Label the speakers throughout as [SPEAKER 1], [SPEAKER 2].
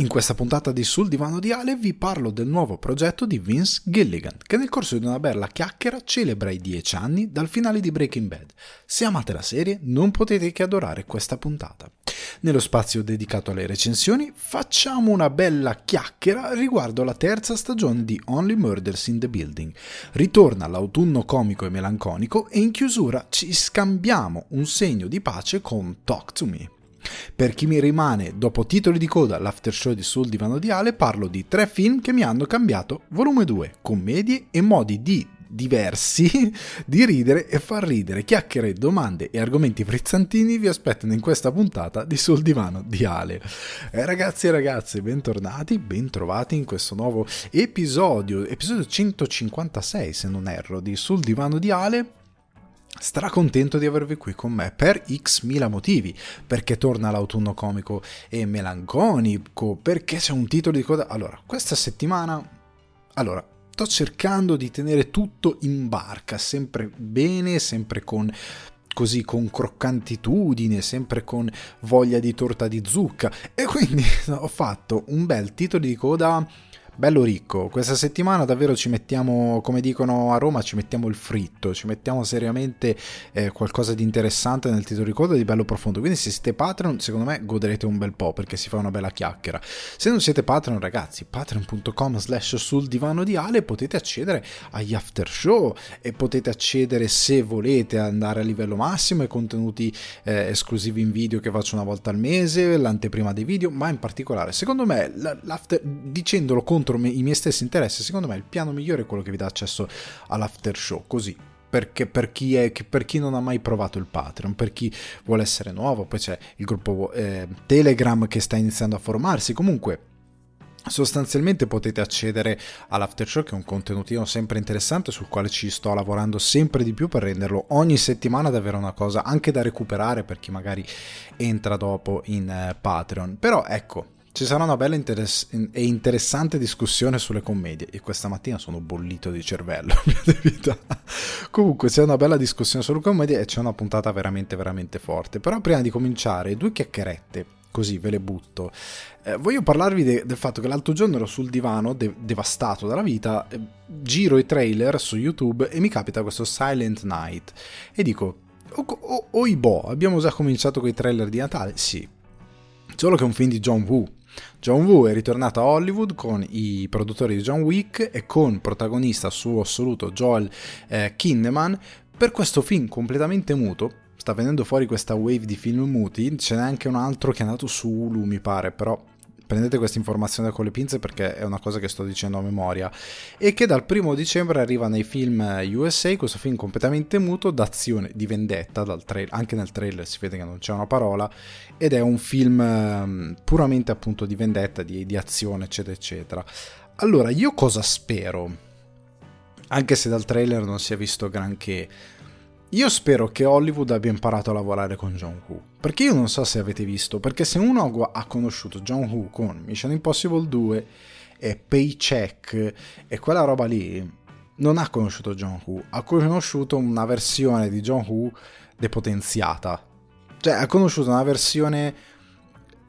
[SPEAKER 1] In questa puntata di Sul divano di Ale vi parlo del nuovo progetto di Vince Gilligan, che nel corso di una bella chiacchiera celebra i 10 anni dal finale di Breaking Bad. Se amate la serie, non potete che adorare questa puntata. Nello spazio dedicato alle recensioni, facciamo una bella chiacchiera riguardo la terza stagione di Only Murders in the Building. Ritorna l'autunno comico e melanconico e in chiusura ci scambiamo un segno di pace con Talk to Me. Per chi mi rimane dopo titoli di coda l'after show di Sul Divano di Ale, parlo di tre film che mi hanno cambiato, volume 2, commedie e modi di diversi di ridere e far ridere. Chiacchiere, domande e argomenti frizzantini vi aspettano in questa puntata di Sul Divano di Ale. Eh, ragazzi e ragazze, bentornati, bentrovati in questo nuovo episodio, episodio 156 se non erro, di Sul Divano di Ale Stracontento di avervi qui con me per x mila motivi, perché torna l'autunno comico e melanconico, perché c'è un titolo di coda. Allora, questa settimana. Allora, sto cercando di tenere tutto in barca, sempre bene, sempre con così con croccantitudine, sempre con voglia di torta di zucca e quindi ho fatto un bel titolo di coda bello ricco. Questa settimana davvero ci mettiamo, come dicono a Roma, ci mettiamo il fritto, ci mettiamo seriamente eh, qualcosa di interessante nel titolo di coda di bello profondo. Quindi se siete Patreon, secondo me goderete un bel po' perché si fa una bella chiacchiera. Se non siete Patreon, ragazzi, patreon.com slash sul divano di Ale potete accedere agli after show e potete accedere se volete andare a livello massimo ai contenuti eh, esclusivi in video che faccio una volta al mese, l'anteprima dei video, ma in particolare, secondo me, dicendolo contro contro i miei stessi interessi, secondo me il piano migliore è quello che vi dà accesso all'after show, così. Perché per chi, è, per chi, non ha mai provato il Patreon, per chi vuole essere nuovo, poi c'è il gruppo eh, Telegram che sta iniziando a formarsi, comunque sostanzialmente potete accedere all'after show che è un contenutino sempre interessante sul quale ci sto lavorando sempre di più per renderlo ogni settimana davvero una cosa anche da recuperare per chi magari entra dopo in eh, Patreon. Però ecco ci sarà una bella interess- e interessante discussione sulle commedie e questa mattina sono bollito di cervello. Comunque c'è una bella discussione sulle commedie e c'è una puntata veramente veramente forte. Però prima di cominciare, due chiacchierette, così ve le butto. Eh, voglio parlarvi de- del fatto che l'altro giorno ero sul divano, de- devastato dalla vita, eh, giro i trailer su YouTube e mi capita questo Silent Night e dico, oh, oh, oh abbiamo già cominciato con i trailer di Natale? Sì. Solo che è un film di John Woo John Woo è ritornato a Hollywood con i produttori di John Wick e con protagonista suo assoluto Joel eh, Kinneman per questo film completamente muto. Sta venendo fuori questa wave di film muti, ce n'è anche un altro che è andato su Hulu mi pare, però prendete questa informazione con le pinze perché è una cosa che sto dicendo a memoria, e che dal primo dicembre arriva nei film USA, questo film completamente muto d'azione, di vendetta, tra- anche nel trailer si vede che non c'è una parola, ed è un film um, puramente appunto di vendetta, di, di azione, eccetera, eccetera. Allora, io cosa spero? Anche se dal trailer non si è visto granché, io spero che Hollywood abbia imparato a lavorare con John Woo. Perché io non so se avete visto, perché se uno ha conosciuto John Woo con Mission Impossible 2 e Paycheck e quella roba lì, non ha conosciuto John Woo, ha conosciuto una versione di John Woo depotenziata. Cioè, ha conosciuto una versione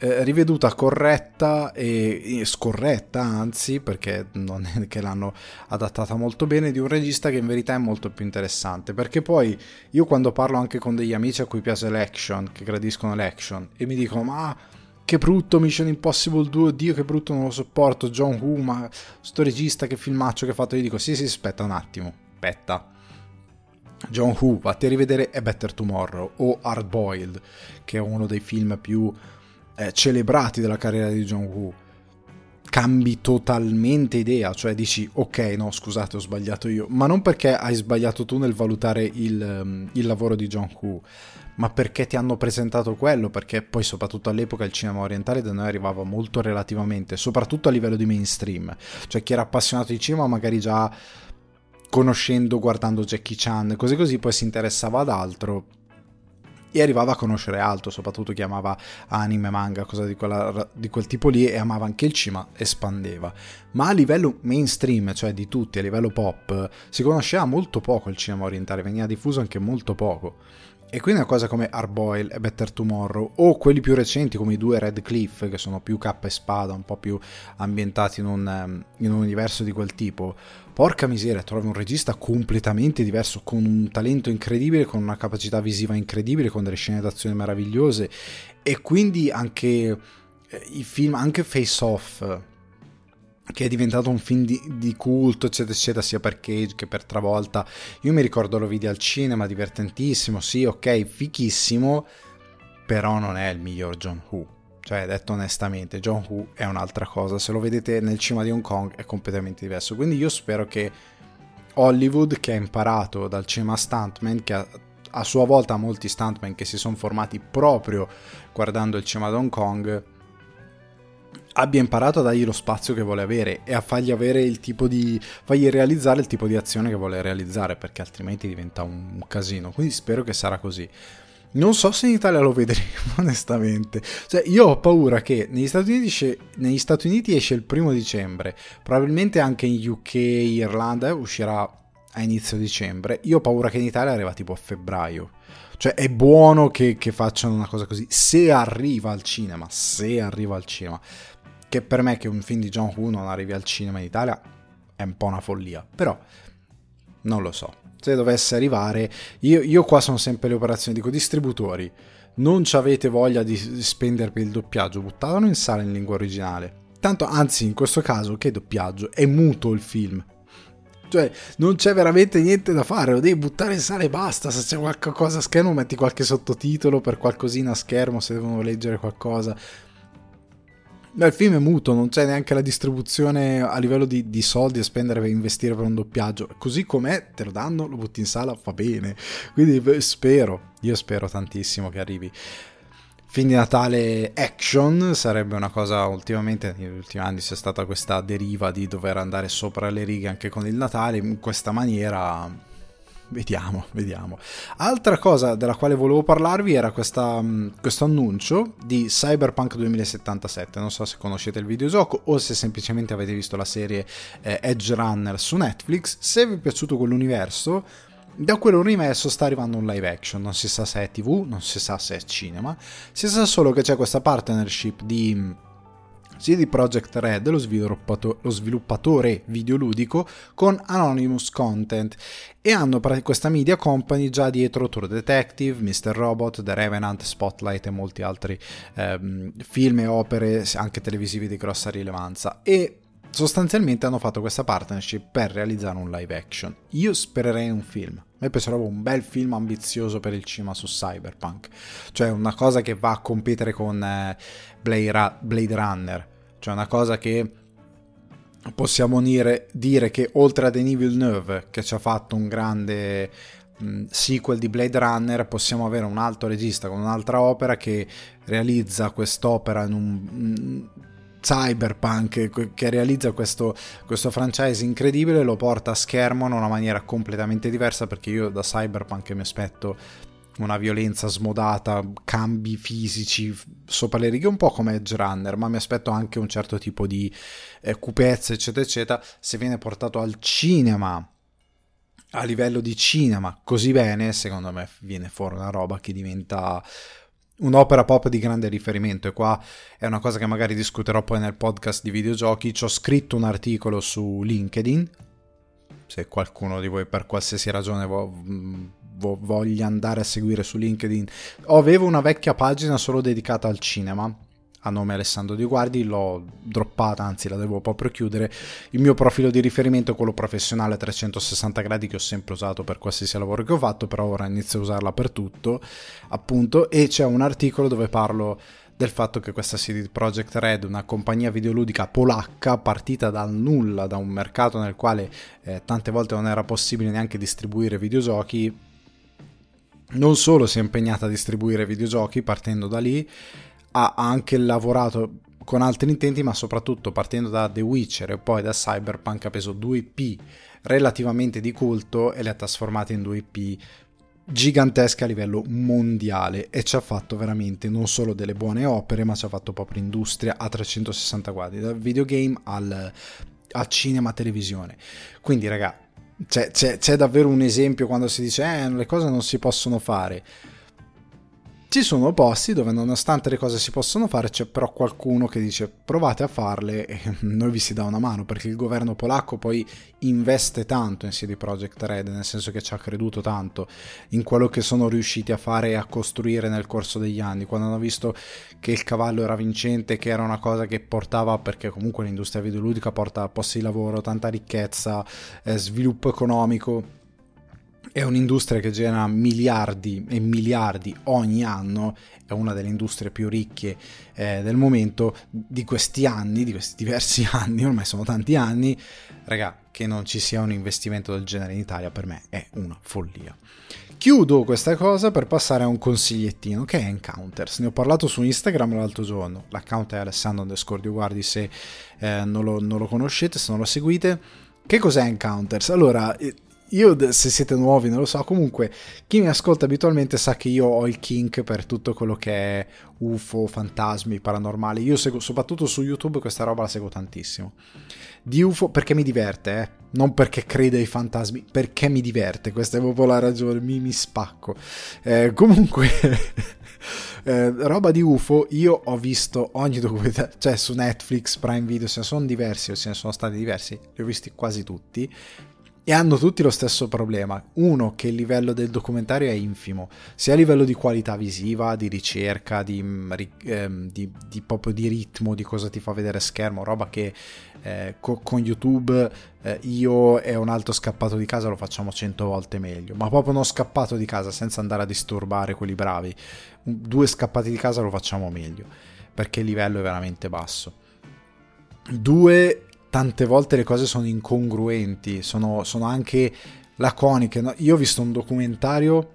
[SPEAKER 1] eh, riveduta corretta e, e, scorretta, anzi, perché non è che l'hanno adattata molto bene, di un regista che in verità è molto più interessante. Perché poi io quando parlo anche con degli amici a cui piace l'action, che gradiscono l'action, e mi dicono ma che brutto Mission Impossible 2, oddio che brutto non lo sopporto, John Woo, ma sto regista che filmaccio che ha fatto, io dico sì sì aspetta un attimo, aspetta. John Woo, vatti a rivedere A Better Tomorrow o Hard Boiled, che è uno dei film più eh, celebrati della carriera di John Woo cambi totalmente idea, cioè dici ok no scusate ho sbagliato io, ma non perché hai sbagliato tu nel valutare il, um, il, lavoro di John Woo, ma perché ti hanno presentato quello, perché poi soprattutto all'epoca il cinema orientale da noi arrivava molto relativamente, soprattutto a livello di mainstream, cioè chi era appassionato di cinema magari già conoscendo, guardando Jackie Chan, così così poi si interessava ad altro e arrivava a conoscere altro, soprattutto chi amava anime, manga, cosa di, quella, di, quel tipo lì e amava anche il cinema, espandeva. Ma a livello mainstream, cioè di tutti, a livello pop, si conosceva molto poco il cinema orientale, veniva diffuso anche molto poco. E quindi una cosa come Arboil e Better Tomorrow, o quelli più recenti come i due Red Cliff, che sono più cappa e spada, un po' più ambientati in un, ehm, in un universo di quel tipo, porca miseria, trovi un regista completamente diverso, con un talento incredibile, con una capacità visiva incredibile, con delle scene d'azione meravigliose, e quindi anche eh, i film, anche Face Off, che è diventato un film di, di, culto, eccetera, eccetera, sia per Cage che per Travolta. Io mi ricordo lo vidi al cinema, divertentissimo, sì, ok, fichissimo, però non è il miglior John Woo. Cioè, detto onestamente, John Woo è un'altra cosa. Se lo vedete nel cinema di Hong Kong è completamente diverso. Quindi io spero che Hollywood, che ha imparato dal cinema stuntman, che ha a sua volta molti stuntman che si sono formati proprio guardando il cinema di Hong Kong, abbia imparato a dargli lo spazio che vuole avere e a fargli avere il tipo di fargli realizzare il tipo di azione che vuole realizzare perché altrimenti diventa un casino quindi spero che sarà così non so se in Italia lo vedremo onestamente. Cioè io ho paura che negli Stati Uniti esce, negli Stati Uniti esce il primo dicembre probabilmente anche in UK Irlanda eh, uscirà a inizio dicembre. Io ho paura che in Italia arriva tipo a febbraio. Cioè è buono che, che facciano una cosa così. Se arriva al cinema se arriva al cinema che per me che un film di John Woo non arrivi al cinema in Italia è un po' una follia, però non lo so. Se dovesse arrivare, io, io qua sono sempre le operazioni, dico distributori, non ci avete voglia di spendere per il doppiaggio, buttatelo in sala in lingua originale. Tanto, anzi, in questo caso, che doppiaggio? È muto il film. Cioè, non c'è veramente niente da fare, lo devi buttare in sala e basta. Se c'è qualcosa a schermo, metti qualche sottotitolo per qualcosina a schermo se devono leggere qualcosa. Ma il film è muto, non c'è neanche la distribuzione a livello di, di soldi a spendere per investire per un doppiaggio. Così com'è, te lo danno, lo butti in sala, fa bene. Quindi spero, io spero tantissimo che arrivi. Film di Natale action sarebbe una cosa ultimamente negli ultimi anni c'è stata questa deriva di dover andare sopra le righe anche con il Natale in questa maniera Vediamo, vediamo. Altra cosa della quale volevo parlarvi era questa, mm, questo annuncio di Cyberpunk 2077. Non so se conoscete il videogioco o se semplicemente avete visto la serie eh, Edge Runner su Netflix. Se vi è piaciuto quell'universo, da quell'universo sta arrivando un live action. Non si sa se è TV, non si sa se è cinema. Si sa solo che c'è questa partnership di mm, CD Projekt Red, lo, sviluppato- lo sviluppatore videoludico, con Anonymous Content e hanno questa media company già dietro True Detective, Mr. Robot, The Revenant, Spotlight e molti altri ehm, film e opere anche televisivi di grossa rilevanza e sostanzialmente hanno fatto questa partnership per realizzare un live action. Io spererei un film. A me piacerebbe un bel film ambizioso per il cinema su Cyberpunk, cioè una cosa che va a competere con eh, Blade Runner, cioè una cosa che possiamo dire, dire che oltre a Denis Villeneuve, che ci ha fatto un grande mh, sequel di Blade Runner, possiamo avere un altro regista con un'altra opera che realizza quest'opera in un... Mh, cyberpunk che realizza questo, questo, franchise incredibile lo porta a schermo in una maniera completamente diversa perché io da cyberpunk mi aspetto una violenza smodata, cambi fisici sopra le righe, un po' come Edge Runner, ma mi aspetto anche un certo tipo di eh, cupezza, eccetera, eccetera, se viene portato al cinema a livello di cinema così bene, secondo me viene fuori una roba che diventa un'opera pop di grande riferimento. E qua è una cosa che magari discuterò poi nel podcast di videogiochi, ci ho scritto un articolo su LinkedIn, se qualcuno di voi per qualsiasi ragione voglia andare a seguire su LinkedIn. Avevo una vecchia pagina solo dedicata al cinema a nome Alessandro Di Guardi, l'ho droppata, anzi la devo proprio chiudere. Il mio profilo di riferimento è quello professionale a 360 gradi che ho sempre usato per qualsiasi lavoro che ho fatto, però ora inizio a usarla per tutto, appunto, e c'è un articolo dove parlo del fatto che questa CD Projekt Red, una compagnia videoludica polacca partita dal nulla, da un mercato nel quale eh, tante volte non era possibile neanche distribuire videogiochi, non solo si è impegnata a distribuire videogiochi partendo da lì, ha anche lavorato con altri intenti, ma soprattutto partendo da The Witcher e poi da Cyberpunk ha preso due IP relativamente di culto e le ha trasformate in due IP gigantesca a livello mondiale e ci ha fatto veramente non solo delle buone opere, ma ci ha fatto proprio industria a 360 gradi, dal videogame al, al cinema, televisione. Quindi, raga, c'è, c'è, c'è, davvero un esempio quando si dice eh, le cose non si possono fare. Ci sono posti dove nonostante le cose si possono fare c'è però qualcuno che dice provate a farle e noi vi si dà una mano perché il governo polacco poi investe tanto in CD Projekt Red nel senso che ci ha creduto tanto in quello che sono riusciti a fare e a costruire nel corso degli anni. Quando hanno visto che il cavallo era vincente che era una cosa che portava perché comunque l'industria videoludica porta posti di lavoro tanta ricchezza eh, sviluppo economico è un'industria che genera miliardi e miliardi ogni anno, è una delle industrie più ricche eh, del momento di questi anni, di questi diversi anni, ormai sono tanti anni, raga, che non ci sia un investimento del genere in Italia per me è una follia. Chiudo questa cosa per passare a un consigliettino che è Encounters. Ne ho parlato su Instagram l'altro giorno. L'account è Alessandro underscore guardi se eh, non, lo, non lo conoscete, se non lo seguite. Che cos'è Encounters? Allora, eh, io se siete nuovi non lo so, comunque chi mi ascolta abitualmente sa che io ho il kink per tutto quello che è UFO, fantasmi, paranormali. Io seguo soprattutto su YouTube questa roba la seguo tantissimo. Di UFO perché mi diverte, eh? non perché crede ai fantasmi, perché mi diverte, questa è proprio la ragione, mi, mi spacco. Eh, comunque eh, roba di UFO, io ho visto ogni documentario, cioè su Netflix, Prime Video, se ne sono diversi o se ne sono stati diversi, li ho visti quasi tutti e hanno tutti lo stesso problema. Uno, che il livello del documentario è infimo, sia a livello di qualità visiva, di ricerca, di, mm, ehm, di, di proprio di ritmo, di cosa ti fa vedere schermo, roba che eh, co- con YouTube eh, io e un altro scappato di casa lo facciamo cento volte meglio, ma proprio uno scappato di casa senza andare a disturbare quelli bravi. Due scappati di casa lo facciamo meglio, perché il livello è veramente basso. Due, tante volte le cose sono incongruenti, sono, sono anche laconiche. No? Io ho visto un documentario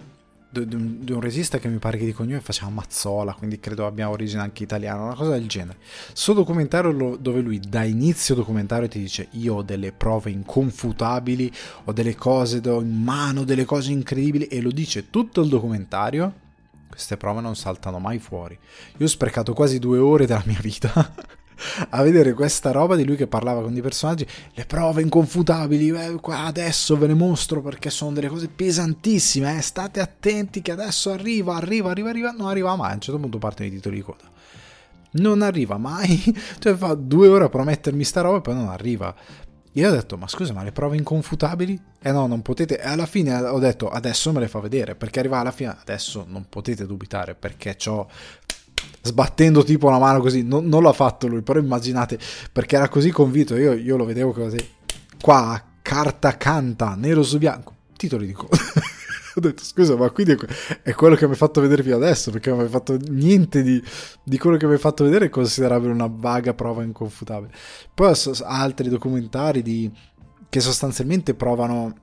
[SPEAKER 1] di un, di un, regista che mi pare che di cognome faceva Mazzola, quindi credo abbia origine anche italiana, una cosa del genere. Sto documentario lo, dove lui da inizio documentario ti dice io ho delle prove inconfutabili, ho delle cose, ho in mano delle cose incredibili e lo dice tutto il documentario. Queste prove non saltano mai fuori. Io ho sprecato quasi due ore della mia vita a vedere questa roba di lui che parlava con dei personaggi, le prove inconfutabili, eh, adesso ve le mostro perché sono delle cose pesantissime, eh, state attenti che adesso arriva, arriva, arriva, arriva, non arriva mai, a un certo punto partono i titoli di coda. Non arriva mai, cioè fa due ore a promettermi sta roba e poi non arriva. Io ho detto, ma scusa, ma le prove inconfutabili? Eh no, non potete. E alla fine ho detto, adesso me le fa vedere, perché arriva alla fine, adesso non potete dubitare, perché ho sbattendo tipo la mano così, non, non l'ha fatto lui, però immaginate, perché era così convinto, io, io lo vedevo così, qua, carta canta, nero su bianco, titoli di coda. ho detto scusa ma quindi è quello che mi hai fatto vedere fino adesso perché non mi hai fatto niente di, di, quello che mi hai fatto vedere è considerabile una vaga prova inconfutabile. Poi ho altri documentari di, che sostanzialmente provano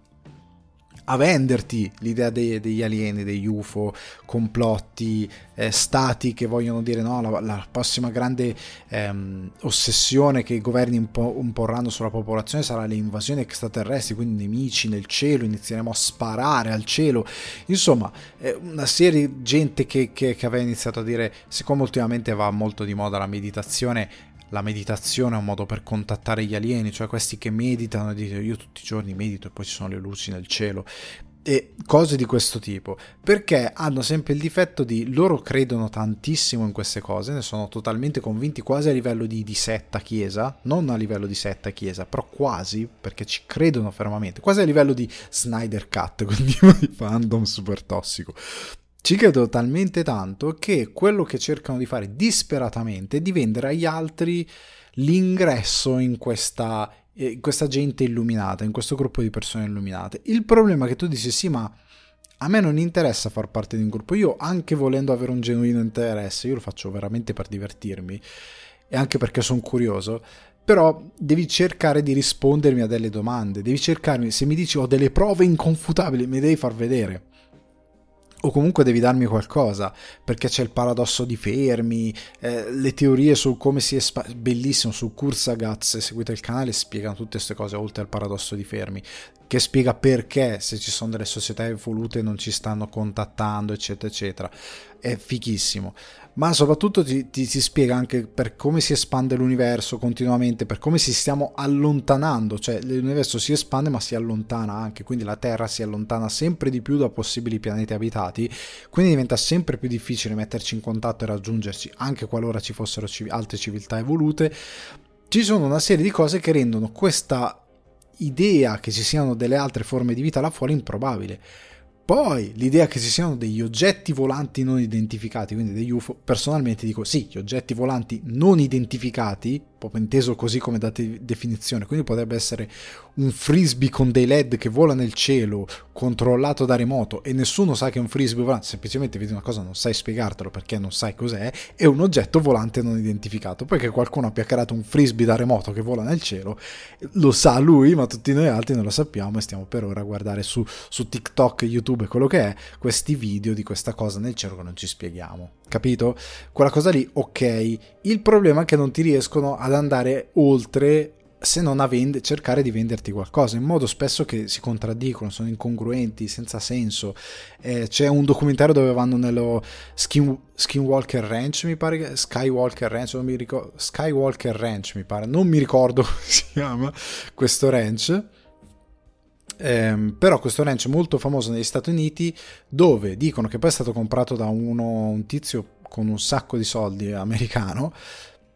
[SPEAKER 1] a venderti l'idea dei, degli alieni, degli UFO, complotti, eh, stati che vogliono dire no, la, la prossima grande ehm, ossessione che i governi impo- imporranno sulla popolazione sarà le invasioni extraterrestri, quindi nemici nel cielo, inizieremo a sparare al cielo. Insomma, eh, una serie di gente che, che, che aveva iniziato a dire, siccome ultimamente va molto di moda la meditazione, la meditazione è un modo per contattare gli alieni, cioè questi che meditano e dicono io tutti i giorni medito e poi ci sono le luci nel cielo. E cose di questo tipo perché hanno sempre il difetto di loro credono tantissimo in queste cose ne sono totalmente convinti quasi a livello di, di setta chiesa non a livello di setta chiesa però quasi perché ci credono fermamente quasi a livello di Snyder Cut quindi di fandom super tossico ci credo talmente tanto che quello che cercano di fare disperatamente è di vendere agli altri l'ingresso in questa, eh, in questa gente illuminata, in questo gruppo di persone illuminate. Il problema è che tu dici sì, ma a me non interessa far parte di un gruppo, io anche volendo avere un genuino interesse, io lo faccio veramente per divertirmi e anche perché sono curioso, però devi cercare di rispondermi a delle domande, devi cercarmi, se mi dici ho delle prove inconfutabili, mi devi far vedere o comunque devi darmi qualcosa, perché c'è il paradosso di Fermi, eh, le teorie su come si spa- bellissimo su Kurzagaz, se seguite il canale spiegano tutte queste cose oltre al paradosso di Fermi, che spiega perché se ci sono delle società evolute non ci stanno contattando, eccetera, eccetera. È fichissimo ma soprattutto ti, ti, ti, spiega anche per come si espande l'universo continuamente, per come si stiamo allontanando, cioè l'universo si espande ma si allontana anche, quindi la Terra si allontana sempre di più da possibili pianeti abitati, quindi diventa sempre più difficile metterci in contatto e raggiungerci, anche qualora ci fossero civ- altre civiltà evolute. Ci sono una serie di cose che rendono questa idea che ci siano delle altre forme di vita là fuori improbabile poi l'idea che ci siano degli oggetti volanti non identificati, quindi degli UFO, personalmente dico sì, gli oggetti volanti non identificati proprio inteso così come da definizione, quindi potrebbe essere un frisbee con dei led che vola nel cielo, controllato da remoto e nessuno sa che è un frisbee volante, semplicemente vedi una cosa non sai spiegartelo perché non sai cos'è, è un oggetto volante non identificato, poi che qualcuno abbia creato un frisbee da remoto che vola nel cielo, lo sa lui, ma tutti noi altri non lo sappiamo e stiamo per ora a guardare su, su TikTok, YouTube e quello che è, questi video di questa cosa nel cielo che non ci spieghiamo capito? Quella cosa lì, ok. Il problema è che non ti riescono ad andare oltre se non a vend- cercare di venderti qualcosa, in modo spesso che si contraddicono, sono incongruenti, senza senso. Eh, c'è un documentario dove vanno nello Skin- Skinwalker Ranch, mi pare, Skywalker Ranch, non mi ricordo, Skywalker Ranch mi pare, non mi ricordo come si chiama questo ranch. Eh, però questo ranch molto famoso negli Stati Uniti dove dicono che poi è stato comprato da uno, un tizio con un sacco di soldi americano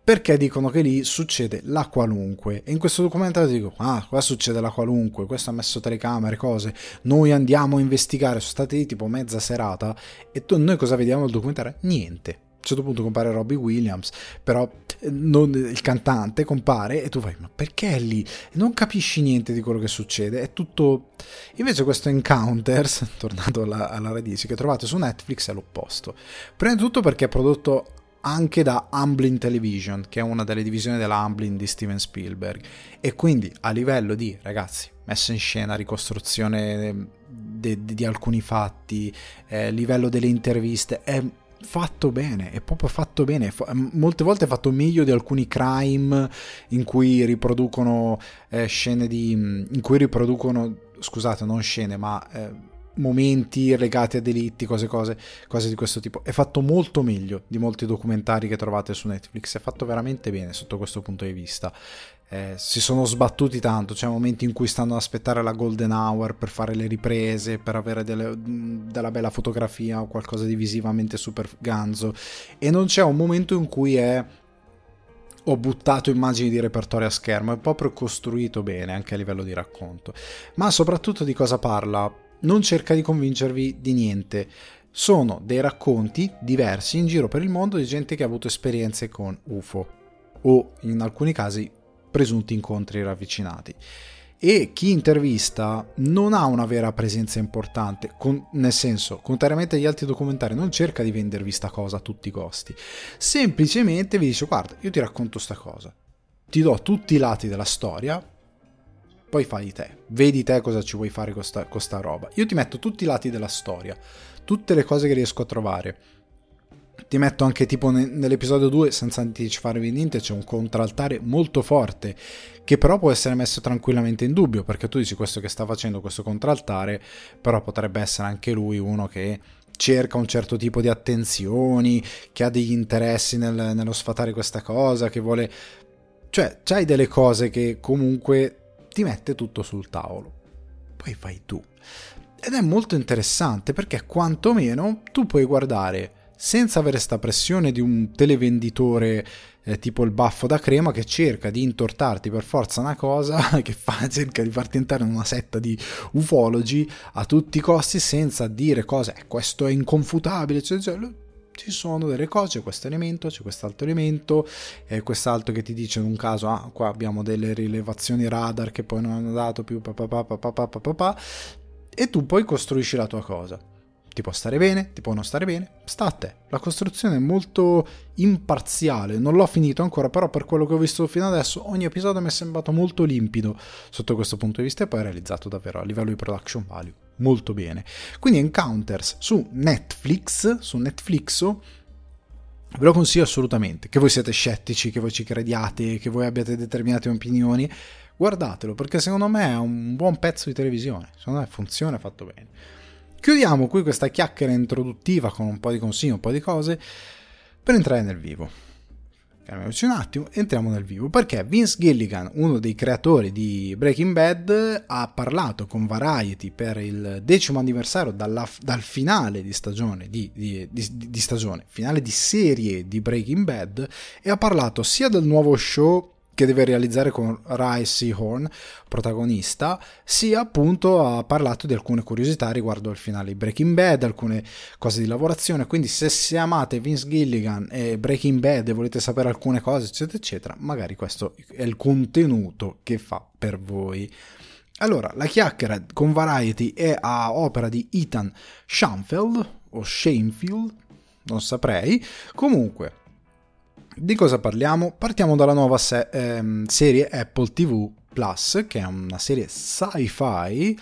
[SPEAKER 1] perché dicono che lì succede la qualunque. E in questo documentario dico, ah, qua succede la qualunque, questo ha messo telecamere, cose, noi andiamo a investigare, sono stati lì tipo mezza serata, e tu, noi cosa vediamo nel documentario? Niente. A un certo punto compare Robbie Williams, però eh, non, il cantante compare e tu vai, ma perché è lì? Non capisci niente di quello che succede, è tutto... Invece questo Encounters, tornando alla, alla radice, che trovate su Netflix è l'opposto. Prima di tutto perché è prodotto anche da Amblin Television, che è una delle divisioni della Amblin di Steven Spielberg. E quindi a livello di, ragazzi, messa in scena, ricostruzione di, di, di alcuni fatti, eh, livello delle interviste, è fatto bene, è proprio fatto bene. Molte volte è fatto meglio di alcuni crime in cui riproducono eh, scene di. in cui riproducono. scusate, non scene, ma. Eh, momenti legati a delitti, cose, cose, cose di questo tipo. È fatto molto meglio di molti documentari che trovate su Netflix, è fatto veramente bene sotto questo punto di vista. Eh, si sono sbattuti tanto, c'è momenti in cui stanno ad aspettare la golden hour per fare le riprese, per avere delle, della bella fotografia o qualcosa di visivamente super ganzo e non c'è un momento in cui è ho buttato immagini di repertorio a schermo, è proprio costruito bene anche a livello di racconto. Ma soprattutto di cosa parla? Non cerca di convincervi di niente. Sono dei racconti diversi in giro per il mondo di gente che ha avuto esperienze con UFO o in alcuni casi presunti incontri ravvicinati. E chi intervista non ha una vera presenza importante, con, nel senso, contrariamente agli altri documentari, non cerca di vendervi sta cosa a tutti i costi. Semplicemente vi dice: Guarda, io ti racconto sta cosa, ti do tutti i lati della storia, poi fai te, vedi te cosa ci vuoi fare con sta, roba. Io ti metto tutti i lati della storia, tutte le cose che riesco a trovare. Ti metto anche tipo nell'episodio 2, senza anticiparvi niente, c'è un contraltare molto forte, che però può essere messo tranquillamente in dubbio, perché tu dici questo che sta facendo questo contraltare, però potrebbe essere anche lui uno che cerca un certo tipo di attenzioni, che ha degli interessi nel, nello sfatare questa cosa, che vuole... Cioè, c'hai delle cose che comunque ti mette tutto sul tavolo. Poi fai tu. Ed è molto interessante perché quantomeno tu puoi guardare senza avere questa pressione di un televenditore eh, tipo il baffo da crema che cerca di intortarti per forza una cosa che fa, cerca di farti entrare in una setta di ufologi a tutti i costi senza dire cose, eh, questo è inconfutabile, cioè, cioè, ci sono delle cose, c'è questo elemento, c'è quest'altro elemento, e quest'altro che ti dice in un caso, ah, qua abbiamo delle rilevazioni radar che poi non hanno dato più, papà, papà, papà, e tu poi costruisci la tua cosa. Ti può stare bene, ti può non stare bene, sta a te. La costruzione è molto imparziale, non l'ho finito ancora, però per quello che ho visto fino adesso ogni episodio mi è sembrato molto limpido sotto questo punto di vista e poi realizzato davvero a livello di production value molto bene. Quindi Encounters su Netflix, su Netflixo, ve lo consiglio assolutamente. Che voi siete scettici, che voi ci crediate, che voi abbiate determinate opinioni, guardatelo perché secondo me è un buon pezzo di televisione, secondo me funziona fatto bene. Chiudiamo qui questa chiacchiera introduttiva con un po' di consigli, un po' di cose per entrare nel vivo. Calmiamoci un attimo, entriamo nel vivo. Perché Vince Gilligan, uno dei creatori di Breaking Bad, ha parlato con Variety per il decimo anniversario dalla, dal finale di stagione, di, di, di, di stagione, finale di serie di Breaking Bad e ha parlato sia del nuovo show che deve realizzare con Rai Seahorn, protagonista, sia appunto ha parlato di alcune curiosità riguardo al finale di Breaking Bad, alcune cose di lavorazione, quindi se, se amate Vince Gilligan e Breaking Bad e volete sapere alcune cose, eccetera, eccetera, magari questo è il contenuto che fa per voi. Allora, la chiacchiera con Variety è a opera di Ethan Schamfeld o Shanefield, non saprei. Comunque, di cosa parliamo? Partiamo dalla nuova se- ehm, serie Apple TV Plus, che è una serie sci-fi.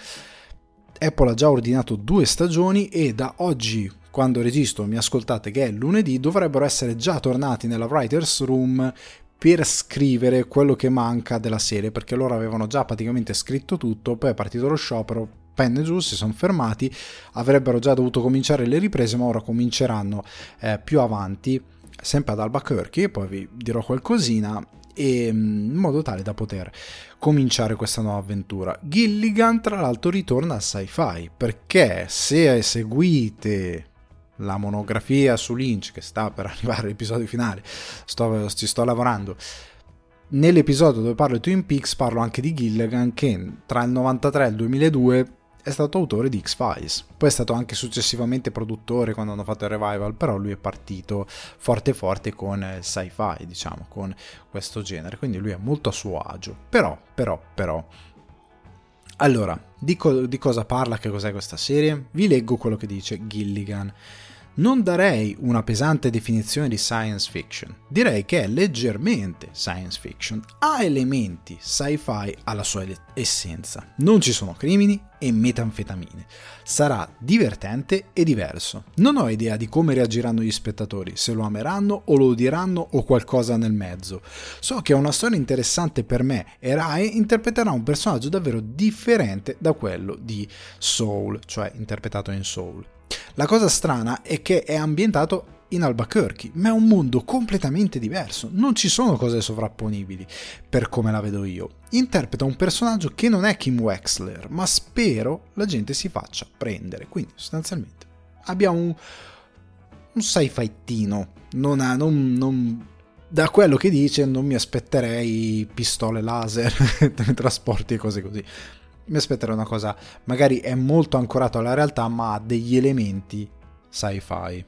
[SPEAKER 1] Apple ha già ordinato due stagioni e da oggi, quando registro, mi ascoltate che è lunedì, dovrebbero essere già tornati nella Writers Room per scrivere quello che manca della serie, perché loro avevano già praticamente scritto tutto, poi è partito lo sciopero, penne giù, si sono fermati, avrebbero già dovuto cominciare le riprese, ma ora cominceranno eh, più avanti sempre ad Albuquerque, poi vi dirò qualcosina, e, mm, in modo tale da poter cominciare questa nuova avventura. Gilligan tra l'altro ritorna al sci-fi, perché se seguite la monografia su Lynch che sta per arrivare all'episodio finale, sto, ci sto lavorando, nell'episodio dove parlo di Twin Peaks parlo anche di Gilligan che tra il 93 e il 2002 è stato autore di X-Files. Poi è stato anche successivamente produttore quando hanno fatto il revival, però lui è partito forte forte con il sci-fi, diciamo, con questo genere, quindi lui è molto a suo agio. Però, però, però... Allora, di, co- di cosa parla, che cos'è questa serie? Vi leggo quello che dice Gilligan. Non darei una pesante definizione di science fiction, direi che è leggermente science fiction, ha elementi sci-fi alla sua essenza, non ci sono crimini e metanfetamine. Sarà divertente e diverso. Non ho idea di come reagiranno gli spettatori, se lo ameranno o lo odieranno o qualcosa nel mezzo. So che è una storia interessante per me e Rai interpreterà un personaggio davvero differente da quello di Soul, cioè interpretato in Soul. La cosa strana è che è ambientato in Albuquerque, ma è un mondo completamente diverso, non ci sono cose sovrapponibili, per come la vedo io. Interpreta un personaggio che non è Kim Wexler, ma spero la gente si faccia prendere, quindi sostanzialmente abbiamo un, un sci-fightino, non, ha, non, non, da quello che dice non mi aspetterei pistole laser, teletrasporti e cose così mi aspetterei una cosa, magari è molto ancorato alla realtà, ma ha degli elementi sci-fi.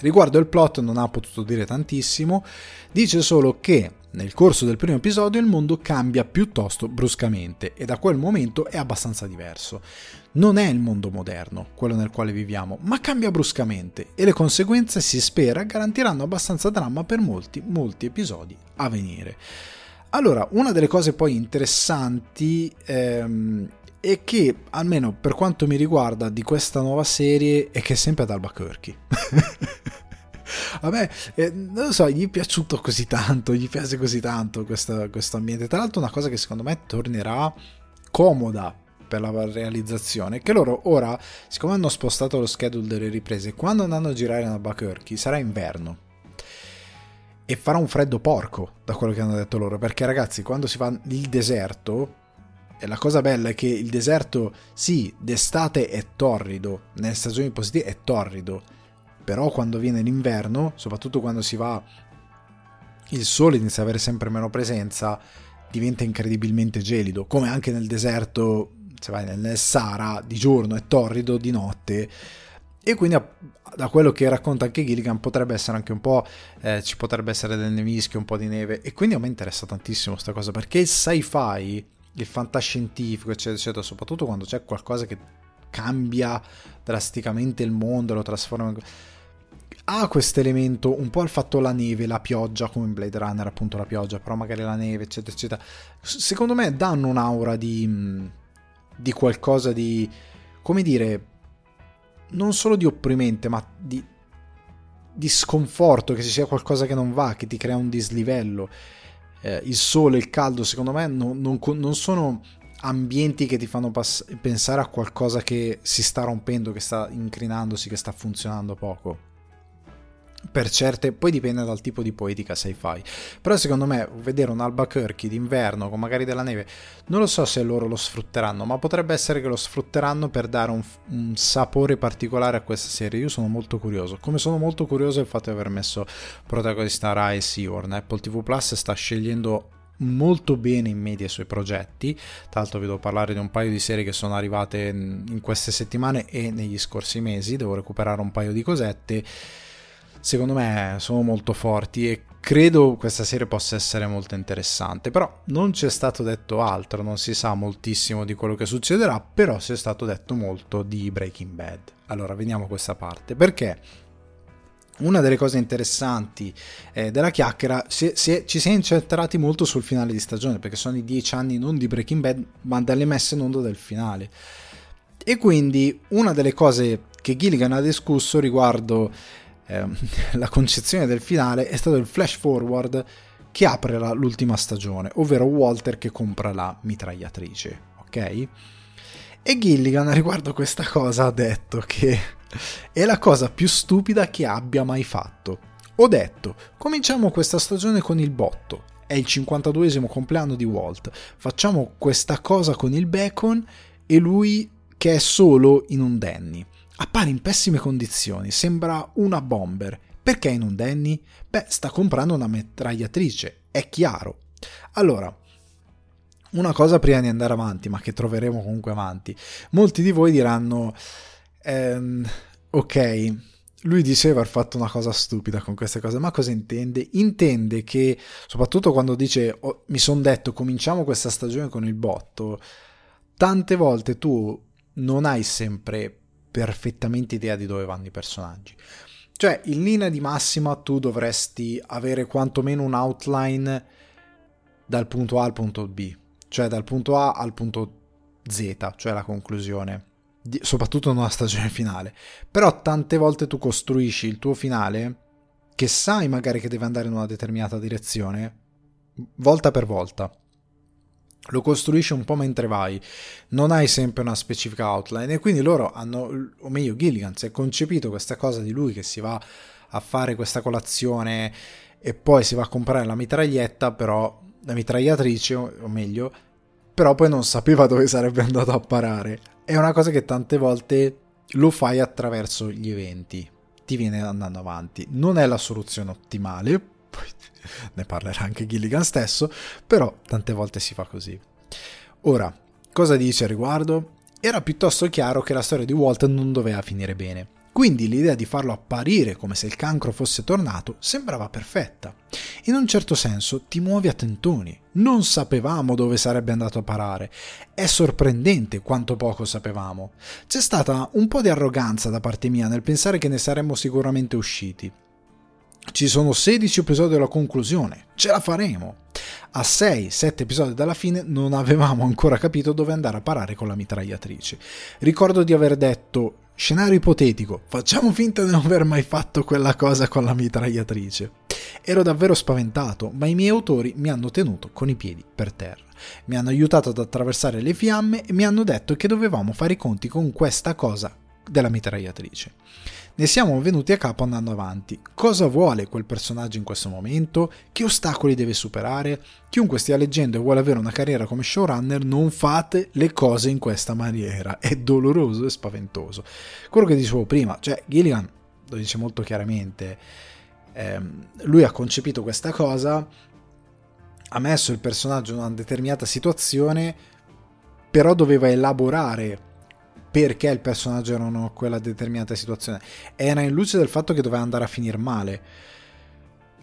[SPEAKER 1] Riguardo il plot non ha potuto dire tantissimo, dice solo che nel corso del primo episodio il mondo cambia piuttosto bruscamente e da quel momento è abbastanza diverso. Non è il mondo moderno, quello nel quale viviamo, ma cambia bruscamente e le conseguenze si spera garantiranno abbastanza dramma per molti, molti episodi a venire. Allora, una delle cose poi interessanti ehm, è che, almeno per quanto mi riguarda, di questa nuova serie è che è sempre ad Albuquerque. A me, eh, non lo so, gli è piaciuto così tanto, gli piace così tanto questo, questo ambiente. Tra l'altro una cosa che secondo me tornerà comoda per la realizzazione che loro ora siccome hanno spostato lo schedule delle riprese quando andranno a girare in Albuquerque sarà inverno e farà un freddo porco, da quello che hanno detto loro, perché ragazzi, quando si fa il deserto, e la cosa bella è che il deserto, sì, d'estate è torrido, nelle stagioni positive è torrido, però quando viene l'inverno, soprattutto quando si va, il sole inizia ad avere sempre meno presenza, diventa incredibilmente gelido, come anche nel deserto, se vai nel Sahara, di giorno è torrido, di notte. E quindi da quello che racconta anche Gilligan potrebbe essere anche un po', eh, ci potrebbe essere delle nevische, un po' di neve e quindi a me interessa tantissimo questa cosa perché il sci-fi, il fantascientifico eccetera eccetera, soprattutto quando c'è qualcosa che cambia drasticamente il mondo, lo trasforma in... ha questo elemento un po' il fatto la neve, la pioggia, come in Blade Runner appunto la pioggia, però magari la neve eccetera eccetera, secondo me danno un'aura di, di qualcosa di, come dire non solo di opprimente, ma di, di, sconforto, che ci sia qualcosa che non va, che ti crea un dislivello. Eh, il sole, il caldo, secondo me non, non, non sono ambienti che ti fanno pass- pensare a qualcosa che si sta rompendo, che sta incrinandosi, che sta funzionando poco. Per certe, poi dipende dal tipo di poetica sci-fi. Però secondo me vedere un Albuquerque d'inverno con magari della neve, non lo so se loro lo sfrutteranno, ma potrebbe essere che lo sfrutteranno per dare un, un sapore particolare a questa serie. Io sono molto curioso. Come sono molto curioso del fatto di aver messo protagonista Rai Seaworn. Apple TV Plus sta scegliendo molto bene in media i suoi progetti. Tra l'altro, vi devo parlare di un paio di serie che sono arrivate in queste settimane e negli scorsi mesi. Devo recuperare un paio di cosette. Secondo me sono molto forti e credo questa serie possa essere molto interessante. Però non ci è stato detto altro, non si sa moltissimo di quello che succederà, però si è stato detto molto di Breaking Bad. Allora, veniamo a questa parte. Perché? una delle cose interessanti eh, della chiacchiera, si, si, ci si è incentrati molto sul finale di stagione, perché sono i dieci anni non di Breaking Bad, ma dalle messe in onda del finale. E quindi una delle cose che Gilligan ha discusso riguardo eh, la concezione del finale è stato il flash forward che apre la, l'ultima stagione, ovvero Walter che compra la mitragliatrice, ok? E Gilligan riguardo questa cosa ha detto che è la cosa più stupida che abbia mai fatto. Ho detto, cominciamo questa stagione con il botto. È il 52esimo compleanno di Walt. Facciamo questa cosa con il bacon e lui che è solo in un Danny. Appare in pessime condizioni, sembra una bomber. Perché in un Danny? Beh, sta comprando una mitragliatrice, è chiaro. Allora, una cosa prima di andare avanti, ma che troveremo comunque avanti. Molti di voi diranno, ehm, ok, lui diceva aver fatto una cosa stupida con queste cose, ma cosa intende? Intende che, soprattutto quando dice, oh, mi sono detto, cominciamo questa stagione con il botto, tante volte tu non hai sempre perfettamente idea di dove vanno i personaggi. Cioè, in linea di massima tu dovresti avere quantomeno un outline dal punto A al punto B cioè dal punto A al punto Z, cioè la conclusione, soprattutto in una stagione finale. Però tante volte tu costruisci il tuo finale che sai magari che deve andare in una determinata direzione, volta per volta. Lo costruisci un po' mentre vai, non hai sempre una specifica outline e quindi loro hanno, o meglio Gilligan, si è concepito questa cosa di lui che si va a fare questa colazione e poi si va a comprare la mitraglietta, però la mitragliatrice, o meglio, però poi non sapeva dove sarebbe andato a parare. È una cosa che tante volte lo fai attraverso gli eventi, ti viene andando avanti. Non è la soluzione ottimale, ne parlerà anche Gilligan stesso, però tante volte si fa così. Ora, cosa dice a riguardo? Era piuttosto chiaro che la storia di Walt non doveva finire bene. Quindi l'idea di farlo apparire come se il cancro fosse tornato sembrava perfetta. In un certo senso ti muovi a tentoni. Non sapevamo dove sarebbe andato a parare. È sorprendente quanto poco sapevamo. C'è stata un po' di arroganza da parte mia nel pensare che ne saremmo sicuramente usciti. Ci sono 16 episodi alla conclusione, ce la faremo. A 6-7 episodi dalla fine non avevamo ancora capito dove andare a parare con la mitragliatrice. Ricordo di aver detto Scenario ipotetico, facciamo finta di non aver mai fatto quella cosa con la mitragliatrice. Ero davvero spaventato, ma i miei autori mi hanno tenuto con i piedi per terra. Mi hanno aiutato ad attraversare le fiamme e mi hanno detto che dovevamo fare i conti con questa cosa della mitragliatrice. Ne siamo venuti a capo andando avanti. Cosa vuole quel personaggio in questo momento? Che ostacoli deve superare? Chiunque stia leggendo e vuole avere una carriera come showrunner, non fate le cose in questa maniera. È doloroso e spaventoso. Quello che dicevo prima, cioè Gilligan lo dice molto chiaramente. Ehm, lui ha concepito questa cosa, ha messo il personaggio in una determinata situazione, però doveva elaborare perché il personaggio era in quella determinata situazione. Era in luce del fatto che doveva andare a finire male.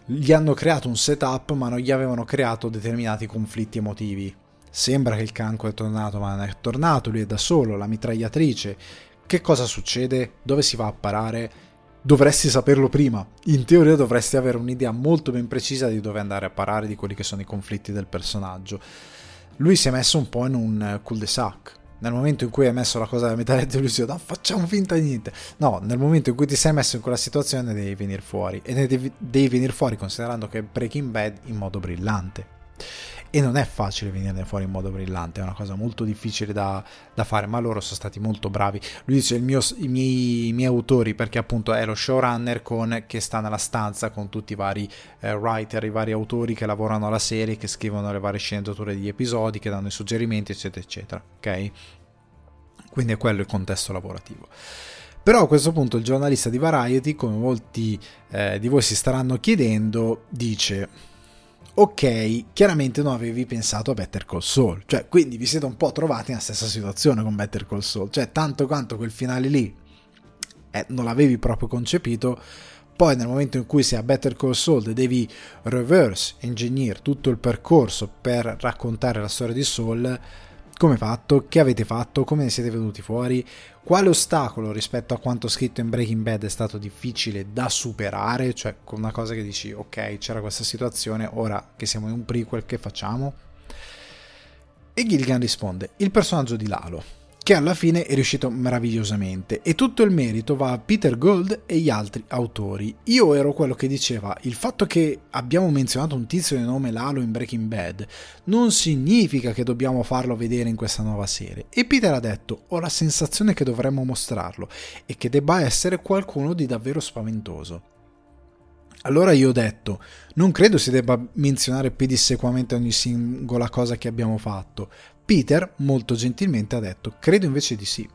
[SPEAKER 1] Gli hanno creato un setup, ma non gli avevano creato determinati conflitti emotivi. Sembra che il cancro è tornato, ma non è tornato, lui è da solo, la mitragliatrice. Che cosa succede? Dove si va a parare? Dovresti saperlo prima. In teoria dovresti avere un'idea molto ben precisa di dove andare a parare, di quelli che sono i conflitti del personaggio. Lui si è messo un po' in un cul-de-sac nel momento in cui hai messo la cosa della metà della televisione, no, facciamo finta di niente. No, nel momento in cui ti sei messo in quella situazione devi venire fuori. E devi, devi venire fuori considerando che Breaking Bad in modo brillante. E non è facile venirne fuori in modo brillante, è una cosa molto difficile da, da fare, ma loro sono stati molto bravi. Lui dice mio, i, miei, i, miei, autori, perché appunto è lo showrunner con, che sta nella stanza con tutti i vari eh, writer, i vari autori che lavorano alla serie, che scrivono le varie sceneggiature degli episodi, che danno i suggerimenti, eccetera, eccetera. Ok? Quindi è quello il contesto lavorativo. Però a questo punto il giornalista di Variety, come molti eh, di voi si staranno chiedendo, dice ok, chiaramente non avevi pensato a Better Call Saul, cioè quindi vi siete un po' trovati nella stessa situazione con Better Call Saul, cioè tanto quanto quel finale lì eh, non l'avevi proprio concepito, poi nel momento in cui sei a Better Call Saul devi reverse engineer tutto il percorso per raccontare la storia di Saul, come fatto? Che avete fatto? Come ne siete venuti fuori? Quale ostacolo rispetto a quanto scritto in Breaking Bad è stato difficile da superare? Cioè, con una cosa che dici, ok, c'era questa situazione, ora che siamo in un prequel, che facciamo? E Gilligan risponde, il personaggio di Lalo che alla fine è riuscito meravigliosamente e tutto il merito va a Peter Gold e gli altri autori. Io ero quello che diceva il fatto che abbiamo menzionato un tizio di nome Lalo in Breaking Bad non significa che dobbiamo farlo vedere in questa nuova serie e Peter ha detto ho la sensazione che dovremmo mostrarlo e che debba essere qualcuno di davvero spaventoso. Allora io ho detto, non credo si debba menzionare pedissequamente ogni singola cosa che abbiamo fatto, Peter molto gentilmente ha detto, credo invece di sì.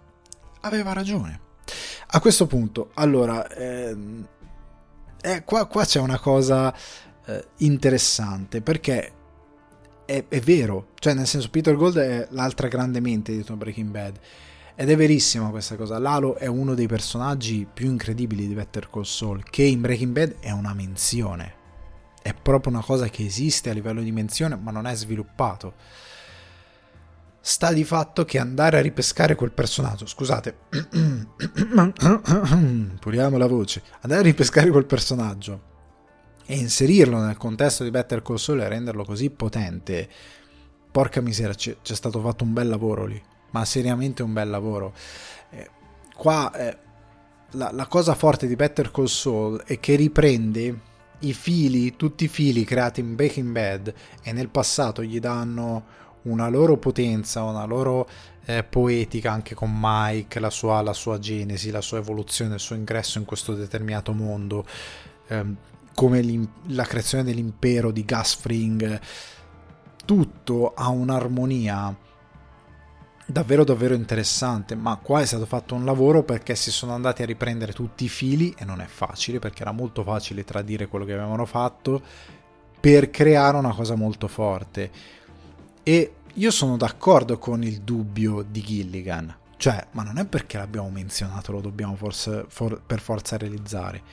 [SPEAKER 1] Aveva ragione. A questo punto, allora, ehm, eh, qua, qua, c'è una cosa eh, interessante perché è, è, vero, cioè nel senso Peter Gold è l'altra grande mente di Breaking Bad ed è verissima questa cosa. Lalo è uno dei personaggi più incredibili di Better Call Saul, che in Breaking Bad è una menzione. È proprio una cosa che esiste a livello di menzione, ma non è sviluppato sta di fatto che andare a ripescare quel personaggio, scusate, puliamo la voce, andare a ripescare quel personaggio e inserirlo nel contesto di Better Call Saul e renderlo così potente, porca miseria, c'è, c'è stato fatto un bel lavoro lì, ma seriamente un bel lavoro. Eh, qua eh, la, la cosa forte di Better Call Saul è che riprende i fili, tutti i fili creati in Breaking Bad e nel passato gli danno una loro potenza, una loro eh, poetica anche con Mike, la sua, la sua, genesi, la sua evoluzione, il suo ingresso in questo determinato mondo, ehm, come la creazione dell'impero di Gasfring, tutto ha un'armonia davvero davvero interessante ma qua è stato fatto un lavoro perché si sono andati a riprendere tutti i fili e non è facile perché era molto facile tradire quello che avevano fatto per creare una cosa molto forte e io sono d'accordo con il dubbio di Gilligan, cioè, ma non è perché l'abbiamo menzionato, lo dobbiamo forse, for, per forza realizzare.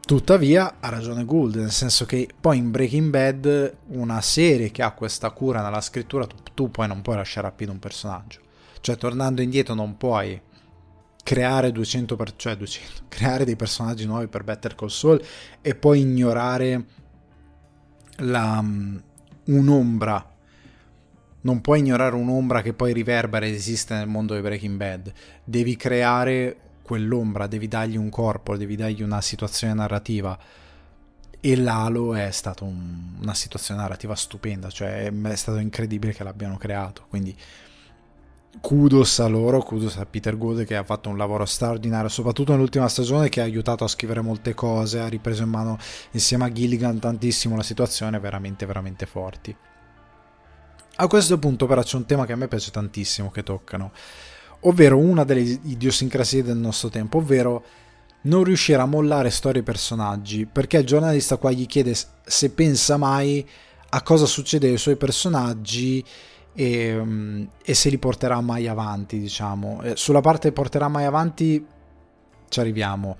[SPEAKER 1] Tuttavia ha ragione Gould, nel senso che poi in Breaking Bad una serie che ha questa cura nella scrittura, tu, tu poi non puoi lasciare a piedi un personaggio. Cioè, tornando indietro, non puoi creare 200, per, cioè 200, creare dei personaggi nuovi per Better Call Saul e poi ignorare la, un'ombra non puoi ignorare un'ombra che poi riverbera ed esiste nel mondo di Breaking Bad. Devi creare quell'ombra, devi dargli un corpo, devi dargli una situazione narrativa. E l'Halo è stata un, una situazione narrativa stupenda, cioè è stato incredibile che l'abbiano creato. Quindi kudos a loro, kudos a Peter Good che ha fatto un lavoro straordinario, soprattutto nell'ultima stagione che ha aiutato a scrivere molte cose, ha ripreso in mano insieme a Gilligan tantissimo la situazione, veramente veramente forti. A questo punto però c'è un tema che a me piace tantissimo che toccano, ovvero una delle idiosincrasie del nostro tempo, ovvero non riuscire a mollare storie e personaggi, perché il giornalista qua gli chiede se pensa mai a cosa succede ai suoi personaggi e, mm, e se li porterà mai avanti, diciamo. Sulla parte porterà mai avanti ci arriviamo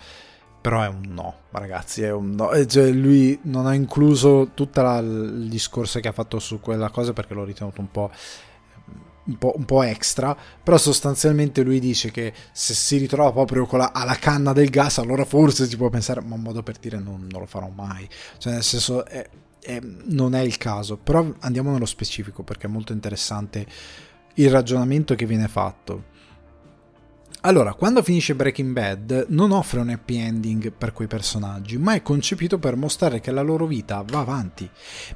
[SPEAKER 1] però è un no, ragazzi, è un no. Cioè, lui non ha incluso tutto il discorso che ha fatto su quella cosa perché l'ho ritenuto un po', un po', un po', extra, però sostanzialmente lui dice che se si ritrova proprio con la, alla canna del gas, allora forse si può pensare, ma un modo per dire non, non lo farò mai, cioè nel senso è, è, non è il caso, però andiamo nello specifico perché è molto interessante il ragionamento che viene fatto Allora, quando finisce Breaking Bad non offre un happy ending per quei personaggi, ma è concepito per mostrare che la loro vita va avanti.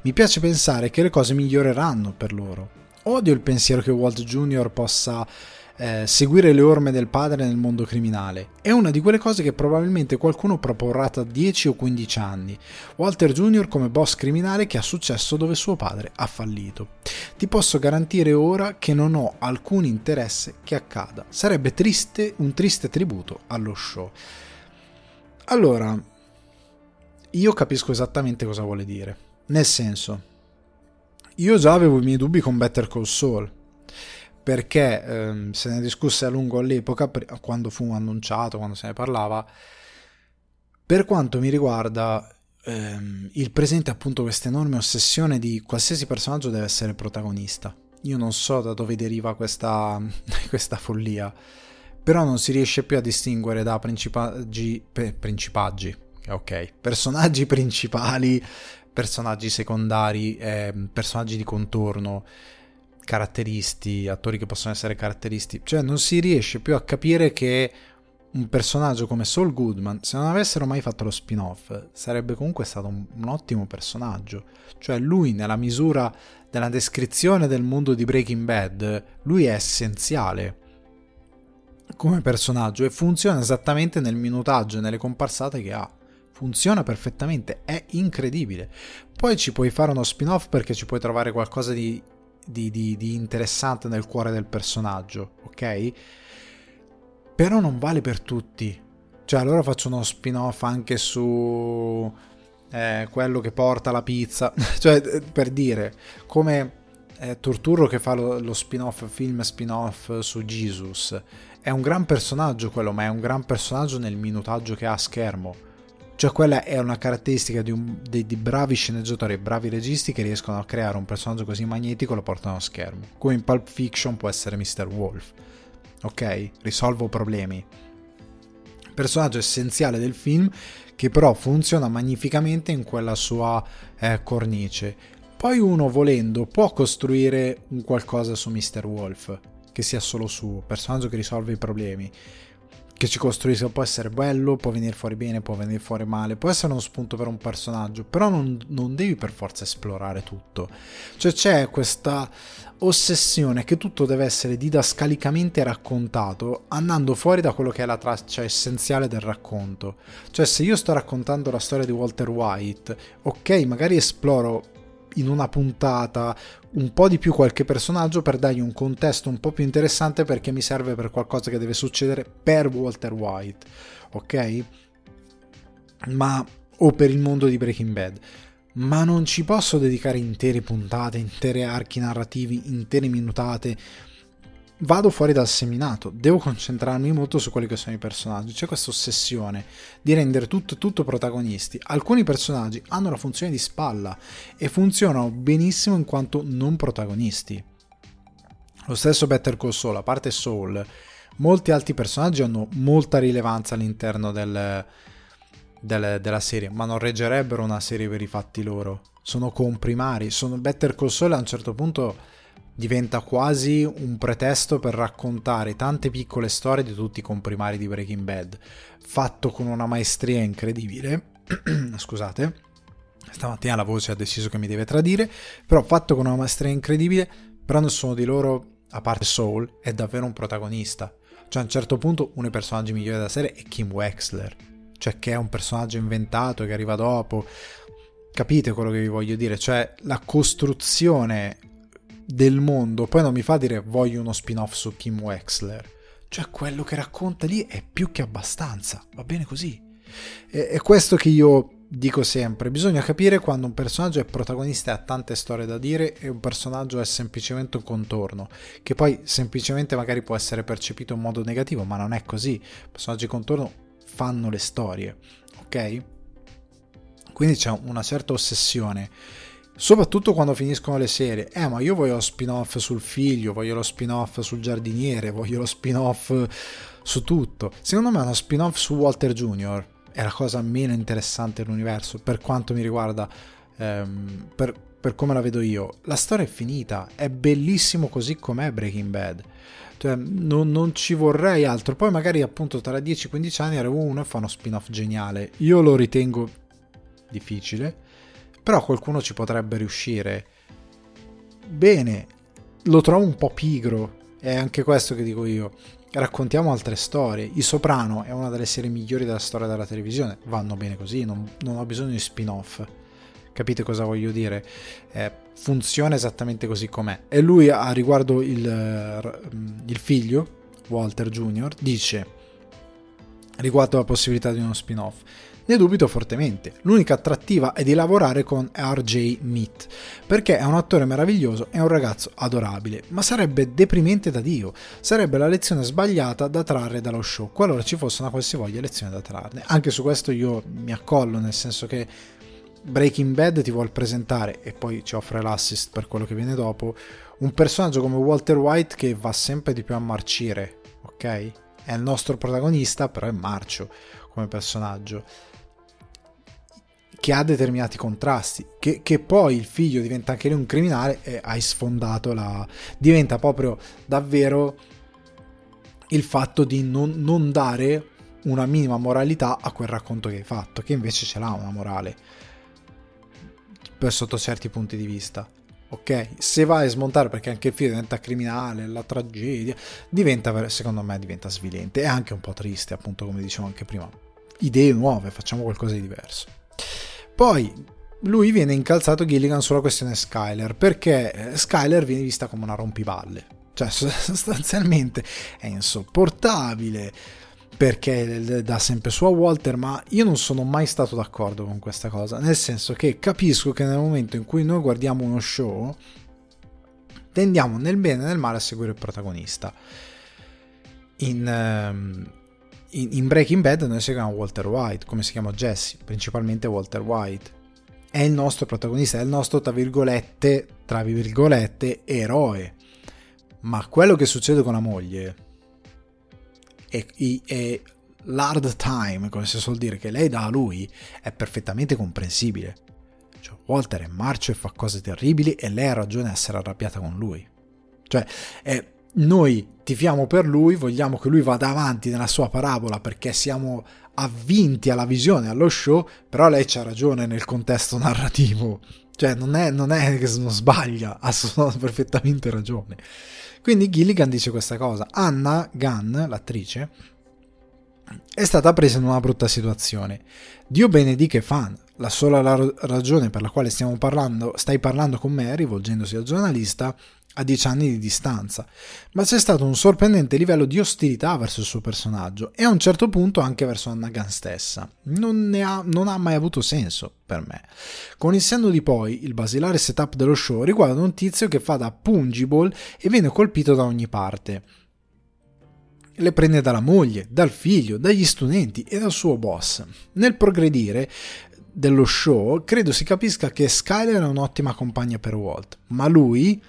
[SPEAKER 1] Mi piace pensare che le cose miglioreranno per loro. Odio il pensiero che Walt Jr. possa eh, seguire le orme del padre nel mondo criminale. È una di quelle cose che probabilmente qualcuno proporrà tra 10 o 15 anni. Walter Jr. come boss criminale che ha successo dove suo padre ha fallito. Ti posso garantire ora che non ho alcun interesse che accada. Sarebbe triste, un triste tributo allo show. Allora, io capisco esattamente cosa vuole dire. Nel senso, io già avevo i miei dubbi con Better Call Saul perché ehm, se ne discusse a lungo all'epoca, quando fu annunciato, quando se ne parlava. Per quanto mi riguarda, ehm, il presente appunto questa enorme ossessione di qualsiasi personaggio deve essere protagonista. Io non so da dove deriva questa, questa follia, però non si riesce più a distinguere da principaggi, principaggi ok, personaggi principali, personaggi secondari, eh, personaggi di contorno caratteristi, attori che possono essere caratteristi, cioè non si riesce più a capire che un personaggio come Saul Goodman, se non avessero mai fatto lo spin-off, sarebbe comunque stato un, un ottimo personaggio. Cioè lui nella misura della descrizione del mondo di Breaking Bad, lui è essenziale come personaggio e funziona esattamente nel minutaggio e nelle comparsate che ha. Funziona perfettamente, è incredibile. Poi ci puoi fare uno spin-off perché ci puoi trovare qualcosa di di, di, di interessante nel cuore del personaggio, ok? Però non vale per tutti. Cioè, allora faccio uno spin-off anche su eh, quello che porta la pizza. cioè, eh, per dire, come eh, Turturro che fa lo, lo spin-off, film spin-off su Jesus. È un gran personaggio quello, ma è un gran personaggio nel minutaggio che ha a schermo cioè quella è una caratteristica di, un, di, di bravi sceneggiatori e bravi registi che riescono a creare un personaggio così magnetico e lo portano a schermo. Come in Pulp Fiction può essere Mr. Wolf. Ok? Risolvo problemi. Personaggio essenziale del film che però funziona magnificamente in quella sua eh, cornice. Poi uno volendo può costruire un qualcosa su Mr. Wolf, che sia solo suo, personaggio che risolve i problemi che ci costruisca può essere bello, può venire fuori bene, può venire fuori male, può essere uno spunto per un personaggio, però non, non devi per forza esplorare tutto. Cioè c'è questa ossessione che tutto deve essere didascalicamente raccontato andando fuori da quello che è la traccia essenziale del racconto. Cioè se io sto raccontando la storia di Walter White, ok, magari esploro in una puntata un po' di più qualche personaggio per dargli un contesto un po' più interessante perché mi serve per qualcosa che deve succedere per Walter White, ok? Ma o per il mondo di Breaking Bad. Ma non ci posso dedicare intere puntate, intere archi narrativi, intere minutate vado fuori dal seminato, devo concentrarmi molto su quelli che sono i personaggi. C'è questa ossessione di rendere tutto, tutto protagonisti. Alcuni personaggi hanno la funzione di spalla e funzionano benissimo in quanto non protagonisti. Lo stesso Better Call Saul, a parte Soul, molti altri personaggi hanno molta rilevanza all'interno del, del, della serie, ma non reggerebbero una serie per i fatti loro. Sono comprimari. Sono Better Call Saul a un certo punto diventa quasi un pretesto per raccontare tante piccole storie di tutti i comprimari di Breaking Bad, fatto con una maestria incredibile. Scusate, stamattina la voce ha deciso che mi deve tradire, però fatto con una maestria incredibile, però nessuno di loro, a parte Soul, è davvero un protagonista. Cioè a un certo punto uno dei personaggi migliori della serie è Kim Wexler, cioè che è un personaggio inventato che arriva dopo. Capite quello che vi voglio dire? Cioè la costruzione del mondo, poi non mi fa dire voglio uno spin-off su Kim Wexler. Cioè quello che racconta lì è più che abbastanza, va bene così. È, questo che io dico sempre, bisogna capire quando un personaggio è protagonista e ha tante storie da dire e un personaggio è semplicemente un contorno, che poi semplicemente magari può essere percepito in modo negativo, ma non è così. I personaggi contorno fanno le storie, ok? Quindi c'è una certa ossessione soprattutto quando finiscono le serie. Eh, ma io voglio lo spin-off sul figlio, voglio lo spin-off sul giardiniere, voglio lo spin-off su tutto. Secondo me uno spin-off su Walter Jr. è la cosa meno interessante dell'universo, per quanto mi riguarda, ehm, per per come la vedo io, la storia è finita, è bellissimo così com'è Breaking Bad. Cioè, non, non, ci vorrei altro. Poi magari appunto tra 10-15 anni arriva uno e fa uno spin-off geniale. Io lo ritengo difficile, però qualcuno ci potrebbe riuscire. Bene, lo trovo un po' pigro, è anche questo che dico io. Raccontiamo altre storie. I Soprano è una delle serie migliori della storia della televisione. Vanno bene così, non, non ho bisogno di spin-off. Capite cosa voglio dire? Eh, funziona esattamente così com'è. E lui, a riguardo il, eh, il figlio, Walter Jr., dice riguardo la possibilità di uno spin-off. Ne dubito fortemente. L'unica attrattiva è di lavorare con RJ Meat, perché è un attore meraviglioso e un ragazzo adorabile, ma sarebbe deprimente da Dio. Sarebbe la lezione sbagliata da trarre dallo show, qualora ci fosse una qualsivoglia lezione da trarne. Anche su questo io mi accollo, nel senso che Breaking Bad ti vuole presentare, e poi ci offre l'assist per quello che viene dopo, un personaggio come Walter White che va sempre di più a marcire, ok? È il nostro protagonista, però è marcio come personaggio che ha determinati contrasti, che, che, poi il figlio diventa anche lui un criminale e hai sfondato la... diventa proprio davvero il fatto di non, non, dare una minima moralità a quel racconto che hai fatto, che invece ce l'ha una morale per sotto certi punti di vista. Ok? Se vai a smontare perché anche il figlio diventa criminale, la tragedia, diventa, secondo me, diventa svilente e anche un po' triste, appunto, come dicevo anche prima. Idee nuove, facciamo qualcosa di diverso. Poi lui viene incalzato Gilligan sulla questione Skyler perché eh, Skyler viene vista come una rompiballe. Cioè, sostanzialmente è insopportabile perché dà sempre su a Walter, ma io non sono mai stato d'accordo con questa cosa, nel senso che capisco che nel momento in cui noi guardiamo uno show, tendiamo nel bene e nel male a seguire il protagonista. In, ehm, in, in Breaking Bad noi seguiamo Walter White, come si chiama Jesse, principalmente Walter White. È il nostro protagonista, è il nostro, tra virgolette, tra virgolette, eroe. Ma quello che succede con la moglie e, e l'hard time, come si suol dire, che lei dà a lui è perfettamente comprensibile. Cioè, Walter è marcio e fa cose terribili e lei ha ragione a essere arrabbiata con lui. Cioè, è, noi tifiamo per lui, vogliamo che lui vada avanti nella sua parabola perché siamo avvinti alla visione, allo show, però lei c'ha ragione nel contesto narrativo. Cioè, non è, non è che non sbaglia, ha perfettamente ragione. Quindi Gilligan dice questa cosa. Anna Gunn, l'attrice, è stata presa in una brutta situazione. Dio benedica e fan. La sola ragione per la quale parlando, stai parlando con me, rivolgendosi al giornalista, a dieci anni di distanza, ma c'è stato un sorprendente livello di ostilità verso il suo personaggio e a un certo punto anche verso Anna stessa. Non, ha, non ha mai avuto senso per me. Con il senno di poi, il basilare setup dello show riguarda un tizio che fa da pungible e viene colpito da ogni parte. Le prende dalla moglie, dal figlio, dagli studenti e dal suo boss. Nel progredire, dello show, credo si capisca che Skyler è un'ottima compagna per Walt, ma lui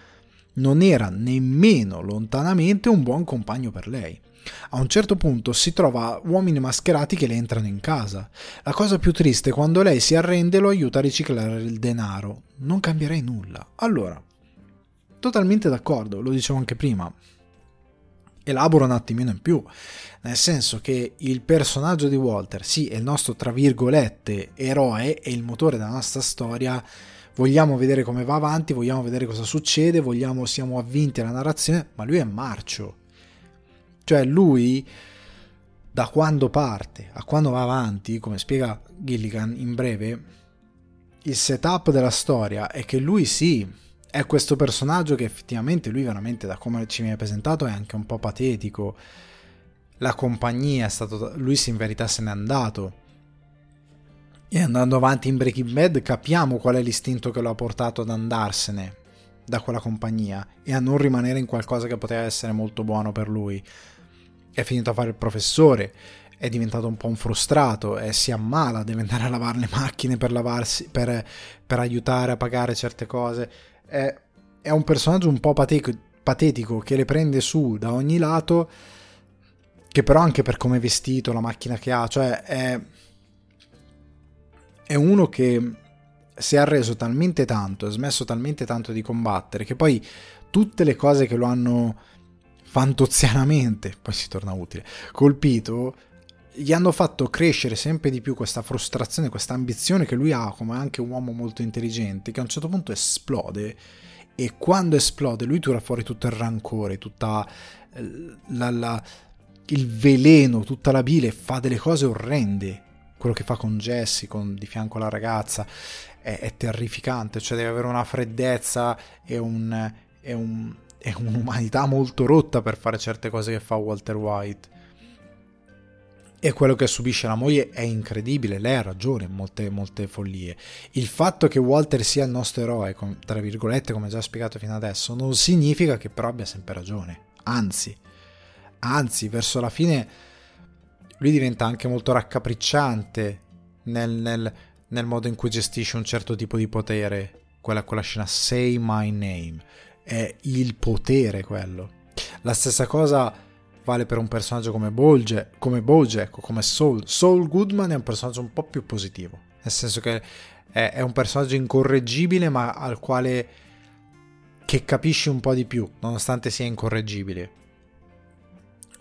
[SPEAKER 1] non era nemmeno lontanamente un buon compagno per lei. A un certo punto si trova uomini mascherati che le entrano in casa. La cosa più triste è quando lei si arrende e lo aiuta a riciclare il denaro. Non cambierei nulla. Allora, totalmente d'accordo, lo dicevo anche prima. Elaboro un attimino in più, nel senso che il personaggio di Walter, sì, è il nostro tra virgolette eroe, è il motore della nostra storia vogliamo vedere come va avanti, vogliamo vedere cosa succede, vogliamo, siamo avvinti alla narrazione, ma lui è marcio. Cioè lui, da quando parte a quando va avanti, come spiega Gilligan in breve, il setup della storia è che lui sì, è questo personaggio che effettivamente lui veramente, da come ci viene presentato, è anche un po' patetico. La compagnia è stato... lui in verità se n'è andato e andando avanti in Breaking Bad capiamo qual è l'istinto che lo ha portato ad andarsene da quella compagnia e a non rimanere in qualcosa che poteva essere molto buono per lui. È finito a fare il professore, è diventato un po' un frustrato e si ammala, deve andare a lavare le macchine per, lavarsi, per, per aiutare a pagare certe cose. È, è un personaggio un po' patetico, patetico che le prende su da ogni lato, che però anche per come è vestito, la macchina che ha, cioè è è uno che si è arreso talmente tanto, ha smesso talmente tanto di combattere che poi tutte le cose che lo hanno fantozianamente, poi si torna utile, colpito, gli hanno fatto crescere sempre di più questa frustrazione, questa ambizione che lui ha come anche un uomo molto intelligente, che a un certo punto esplode e quando esplode lui tira fuori tutto il rancore, tutta eh, la, la, il veleno, tutta la bile, fa delle cose orrende. Quello che fa con Jesse, con di fianco la ragazza, è, è terrificante, cioè deve avere una freddezza e, un, e, un, e un'umanità molto rotta per fare certe cose che fa Walter White e quello che subisce la moglie è incredibile, lei ha ragione in molte, molte follie. Il fatto che Walter sia il nostro eroe, tra virgolette, come già spiegato fino adesso, non significa che però abbia sempre ragione. Anzi, anzi, verso la fine lui diventa anche molto raccapricciante nel, nel, nel modo in cui gestisce un certo tipo di potere. Quella, quella scena Say My Name. È il potere quello. La stessa cosa vale per un personaggio come Bojack, come Bojack o come Soul. Soul Goodman è un personaggio un po' più positivo, nel senso che è, è un personaggio incorreggibile ma al quale che capisci un po' di più, nonostante sia incorreggibile.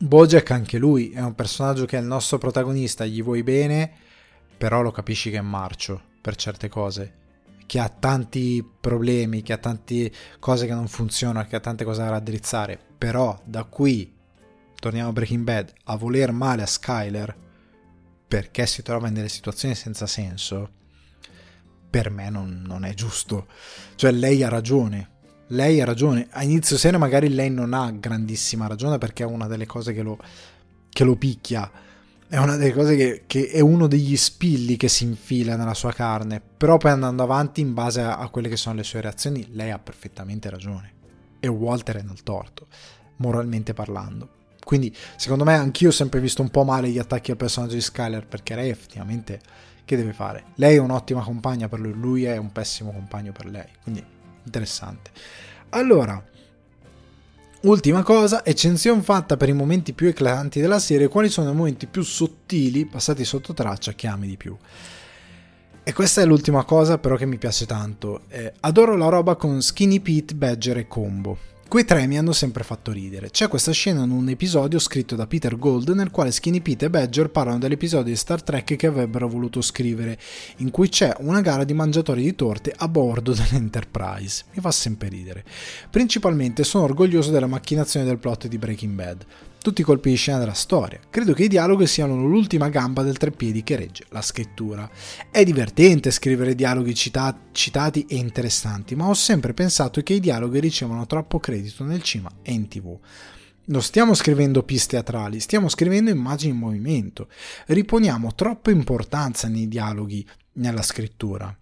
[SPEAKER 1] Bojack anche lui è un personaggio che è il nostro protagonista, gli vuoi bene, però lo capisci che è marcio per certe cose, che ha tanti problemi, che ha tante cose che non funzionano, che ha tante cose da raddrizzare, però da qui torniamo a Breaking Bad, a voler male a Skyler perché si trova in delle situazioni senza senso, per me non, non è giusto. Cioè lei ha ragione, lei ha ragione. A inizio serie magari lei non ha grandissima ragione perché è una delle cose che lo, che lo picchia. È una delle cose che, che, è uno degli spilli che si infila nella sua carne. Però poi andando avanti in base a, a quelle che sono le sue reazioni, lei ha perfettamente ragione. E Walter è nel torto, moralmente parlando. Quindi, secondo me, anch'io ho sempre visto un po' male gli attacchi al personaggio di Skyler, perché lei effettivamente che deve fare? Lei è un'ottima compagna per lui, lui è un pessimo compagno per lei. Quindi, interessante. Allora, ultima cosa, eccezione fatta per i momenti più eclatanti della serie, quali sono i momenti più sottili, passati sotto traccia, che ami di più? E questa è l'ultima cosa però che mi piace tanto. Eh, adoro la roba con Skinny Pete, Badger e Combo. Quei tre mi hanno sempre fatto ridere. C'è questa scena in un episodio scritto da Peter Gold nel quale Skinny Pete e Badger parlano dell'episodio di Star Trek che avrebbero voluto scrivere, in cui c'è una gara di mangiatori di torte a bordo dell'Enterprise. Mi fa sempre ridere. Principalmente sono orgoglioso della macchinazione del plot di Breaking Bad tutti i colpi di scena della storia. Credo che i dialoghi siano l'ultima gamba del treppiedi che regge la scrittura. È divertente scrivere dialoghi cita- citati e interessanti, ma ho sempre pensato che i dialoghi ricevono troppo credito nel cinema e in tv. Non stiamo scrivendo piste teatrali, stiamo scrivendo immagini in movimento. Riponiamo troppa importanza nei dialoghi nella scrittura.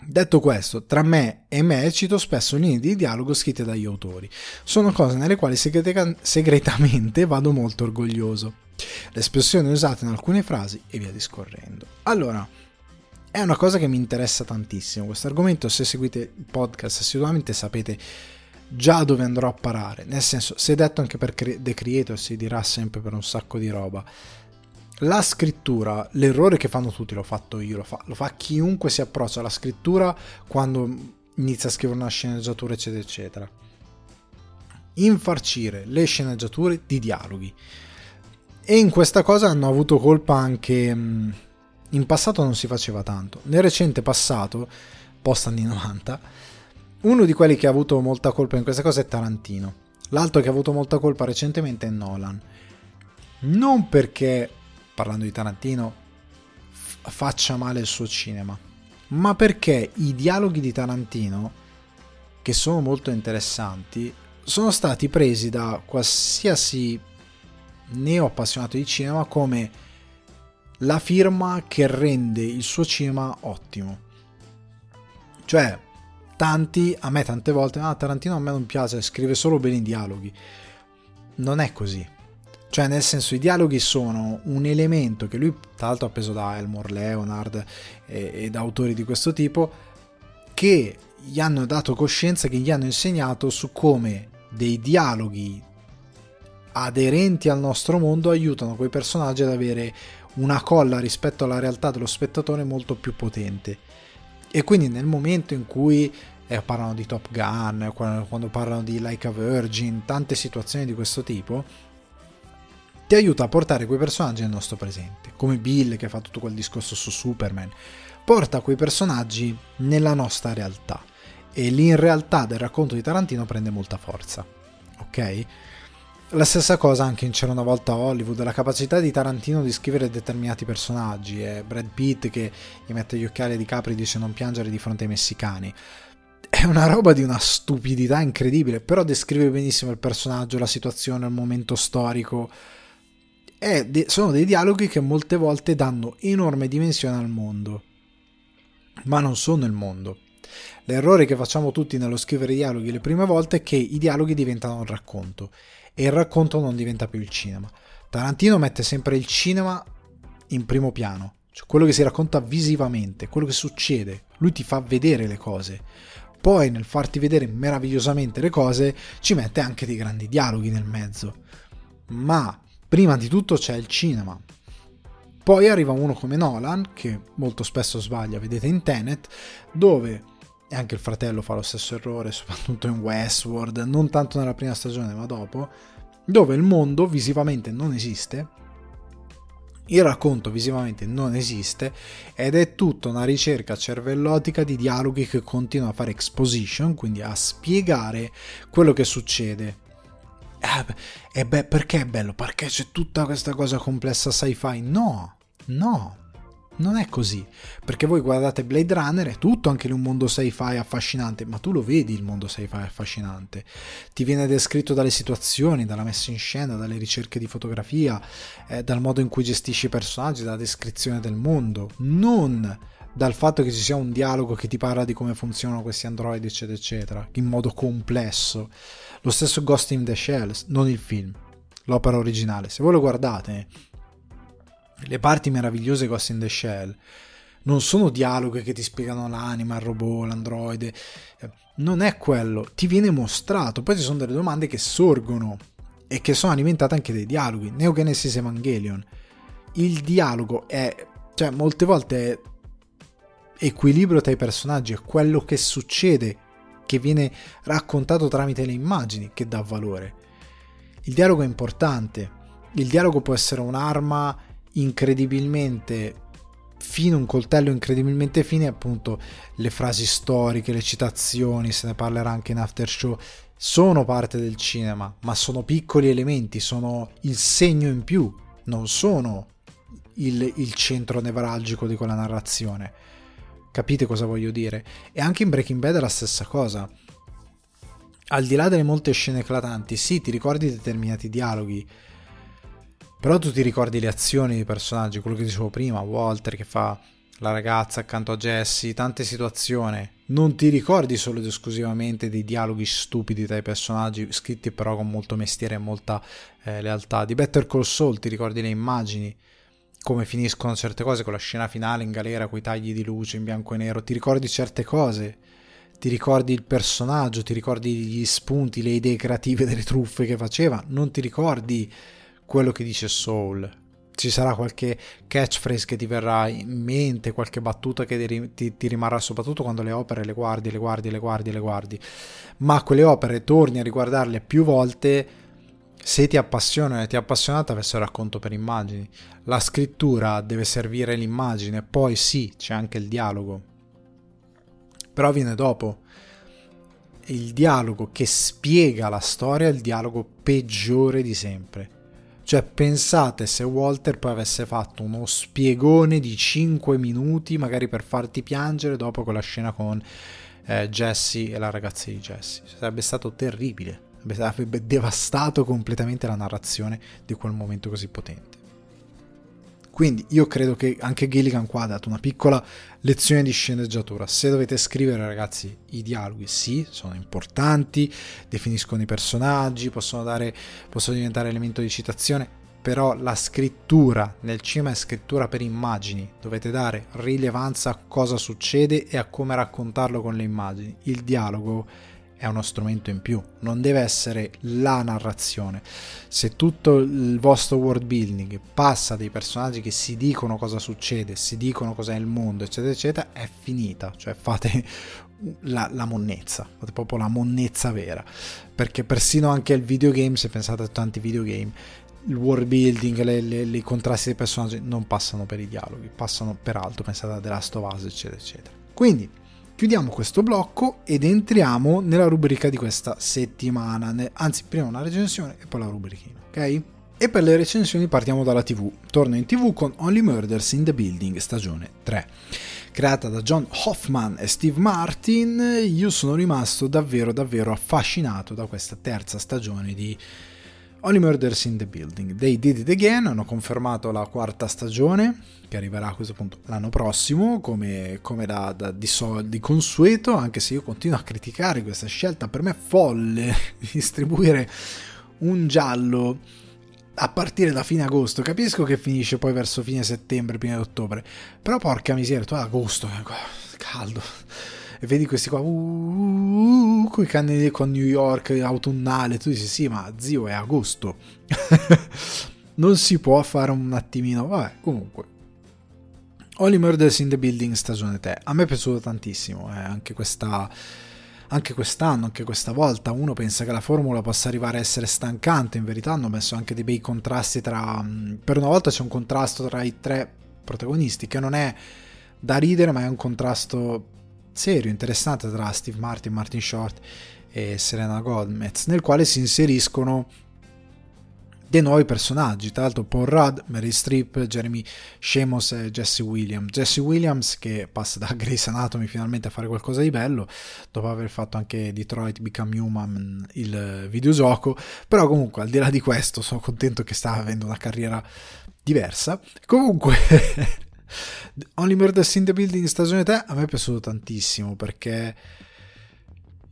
[SPEAKER 1] Detto questo, tra me e me cito spesso linee di dialogo scritte dagli autori. Sono cose nelle quali segretamente vado molto orgoglioso. Le espressioni usate in alcune frasi e via discorrendo. Allora, è una cosa che mi interessa tantissimo. Questo argomento, se seguite il podcast assiduamente, sapete già dove andrò a parare. Nel senso, se detto anche per The Creator, si dirà sempre per un sacco di roba la scrittura, l'errore che fanno tutti, l'ho fatto io, lo fa, lo fa chiunque si approccia alla scrittura quando inizia a scrivere una sceneggiatura, eccetera, eccetera. Infarcire le sceneggiature di dialoghi. E in questa cosa hanno avuto colpa anche... In passato non si faceva tanto. Nel recente passato, post anni 90, uno di quelli che ha avuto molta colpa in questa cosa è Tarantino. L'altro che ha avuto molta colpa recentemente è Nolan. Non perché parlando di Tarantino, f- faccia male il suo cinema, ma perché i dialoghi di Tarantino, che sono molto interessanti, sono stati presi da qualsiasi neo appassionato di cinema come la firma che rende il suo cinema ottimo. Cioè, tanti, a me tante volte, ah, Tarantino a me non piace, scrive solo bene i dialoghi. Non è così. Cioè, nel senso, i dialoghi sono un elemento che lui, tra l'altro, ha preso da Elmore Leonard e, e da autori di questo tipo, che gli hanno dato coscienza, che gli hanno insegnato su come dei dialoghi aderenti al nostro mondo aiutano quei personaggi ad avere una colla rispetto alla realtà dello spettatore molto più potente. E quindi nel momento in cui eh, parlano di Top Gun, quando, quando parlano di Like a Virgin, tante situazioni di questo tipo, ti aiuta a portare quei personaggi nel nostro presente, come Bill che fa tutto quel discorso su Superman, porta quei personaggi nella nostra realtà e lì in realtà del racconto di Tarantino prende molta forza, ok? La stessa cosa anche in C'era una volta Hollywood, la capacità di Tarantino di scrivere determinati personaggi, è Brad Pitt che gli mette gli occhiali di capri e dice non piangere di fronte ai messicani. È una roba di una stupidità incredibile, però descrive benissimo il personaggio, la situazione, il momento storico. De- sono dei dialoghi che molte volte danno enorme dimensione al mondo, ma non sono il mondo. L'errore che facciamo tutti nello scrivere dialoghi le prime volte è che i dialoghi diventano un racconto e il racconto non diventa più il cinema. Tarantino mette sempre il cinema in primo piano, cioè quello che si racconta visivamente, quello che succede, lui ti fa vedere le cose. Poi nel farti vedere meravigliosamente le cose ci mette anche dei grandi dialoghi nel mezzo. Ma prima di tutto c'è il cinema. Poi arriva uno come Nolan, che molto spesso sbaglia, vedete in Tenet, dove e anche il fratello fa lo stesso errore, soprattutto in Westworld, non tanto nella prima stagione ma dopo, dove il mondo visivamente non esiste, il racconto visivamente non esiste ed è tutta una ricerca cervellotica di dialoghi che continuano a fare exposition, quindi a spiegare quello che succede. Eh, beh, perché è bello? Perché c'è tutta questa cosa complessa sci-fi? No, no, non è così, perché voi guardate Blade Runner, è tutto anche in un mondo sci-fi affascinante, ma tu lo vedi il mondo sci-fi affascinante. Ti viene descritto dalle situazioni, dalla messa in scena, dalle ricerche di fotografia, eh, dal modo in cui gestisci i personaggi, dalla descrizione del mondo, non dal fatto che ci sia un dialogo che ti parla di come funzionano questi androidi, eccetera, eccetera, in modo complesso. Lo stesso Ghost in the Shell, non il film, l'opera originale. Se voi lo guardate le parti meravigliose di Ghost in the Shell non sono dialoghi che ti spiegano l'anima, il robot, l'androide, non è quello, ti viene mostrato, poi ci sono delle domande che sorgono e che sono alimentate anche dai dialoghi. Neo Genesis Evangelion, il dialogo è, cioè molte volte è equilibrio tra i personaggi, è quello che succede, che viene raccontato tramite le immagini che dà valore. Il dialogo è importante, il dialogo può essere un'arma incredibilmente fine, un coltello incredibilmente fine, appunto le frasi storiche, le citazioni, se ne parlerà anche in after show, sono parte del cinema, ma sono piccoli elementi, sono il segno in più, non sono il, il centro nevralgico di quella narrazione. Capite cosa voglio dire? E anche in Breaking Bad è la stessa cosa. Al di là delle molte scene eclatanti, sì, ti ricordi determinati dialoghi, però tu ti ricordi le azioni dei personaggi, quello che dicevo prima, Walter che fa la ragazza accanto a Jesse, tante situazioni. Non ti ricordi solo ed esclusivamente dei dialoghi stupidi tra i personaggi, scritti però con molto mestiere e molta eh, lealtà. Di Better Call Saul ti ricordi le immagini, come finiscono certe cose con la scena finale in galera, con i tagli di luce in bianco e nero. Ti ricordi certe cose, ti ricordi il personaggio, ti ricordi gli spunti, le idee creative delle truffe che faceva. Non ti ricordi quello che dice Soul. Ci sarà qualche catchphrase che ti verrà in mente, qualche battuta che ti, ti rimarrà soprattutto quando le opere le guardi, le guardi, le guardi, le guardi. Ma quelle opere torni a riguardarle più volte se ti appassionano e ti è appassionata verso il racconto per immagini. La scrittura deve servire l'immagine, poi sì, c'è anche il dialogo. Però viene dopo. Il dialogo che spiega la storia è il dialogo peggiore di sempre. Cioè, pensate se Walter poi avesse fatto uno spiegone di 5 minuti, magari per farti piangere dopo quella scena con eh, Jesse e la ragazza di Jesse. Sarebbe stato terribile. Avrebbe devastato completamente la narrazione di quel momento così potente. Quindi io credo che anche Gilligan qua ha dato una piccola lezione di sceneggiatura. Se dovete scrivere, ragazzi, i dialoghi sì, sono importanti, definiscono i personaggi, possono, dare, possono diventare elemento di citazione, però la scrittura nel cinema è scrittura per immagini, dovete dare rilevanza a cosa succede e a come raccontarlo con le immagini. Il dialogo è uno strumento in più, non deve essere la narrazione. Se tutto il vostro world building passa dei personaggi che si dicono cosa succede, si dicono cos'è il mondo, eccetera, eccetera, è finita, cioè fate la, la monnezza, fate proprio la monnezza vera, perché persino anche il videogame, se pensate a tanti videogame, il world building, le, le, i contrasti dei personaggi non passano per i dialoghi, passano per altro, pensate a The Last of Us, eccetera, eccetera. Quindi, chiudiamo questo blocco ed entriamo nella rubrica di questa settimana, anzi prima una recensione e poi la rubrichina, ok? E per le recensioni partiamo dalla TV. Torno in TV con Only Murders in the Building stagione 3. Creata da John Hoffman e Steve Martin, io sono rimasto davvero davvero affascinato da questa terza stagione di Only Murders in the Building. They did it again, hanno confermato la quarta stagione, che arriverà a questo punto l'anno prossimo, come, come da, da di, so, di, consueto, anche se io continuo a criticare questa scelta per me folle di distribuire un giallo a partire da fine agosto. Capisco che finisce poi verso fine settembre, di ottobre, però porca miseria, tu agosto, eh, caldo e vedi questi qua, uh, uh, con i canni con New York autunnale, tu dici sì, ma zio è agosto. non si può fare un attimino, vabbè, comunque. Only Murders in the Building stagione 3. A me è piaciuto tantissimo, eh, anche questa anche quest'anno, anche questa volta, uno pensa che la formula possa arrivare a essere stancante, in verità hanno messo anche dei bei contrasti tra... Mm, per una volta c'è un contrasto tra i tre protagonisti, che non è da ridere, ma è un contrasto serio, interessante tra Steve Martin, Martin Short e Serena Gomez, nel quale si inseriscono dei nuovi personaggi, tra l'altro Paul Rudd, Mary Streep, Jeremy Shemos e Jesse Williams. Jesse Williams che passa da Grey's Anatomy finalmente a fare qualcosa di bello, dopo aver fatto anche Detroit Become Human, il videogioco, però comunque al di là di questo sono contento che sta avendo una carriera diversa. Comunque Only Murders in the Building stagione 3 a me è piaciuto tantissimo perché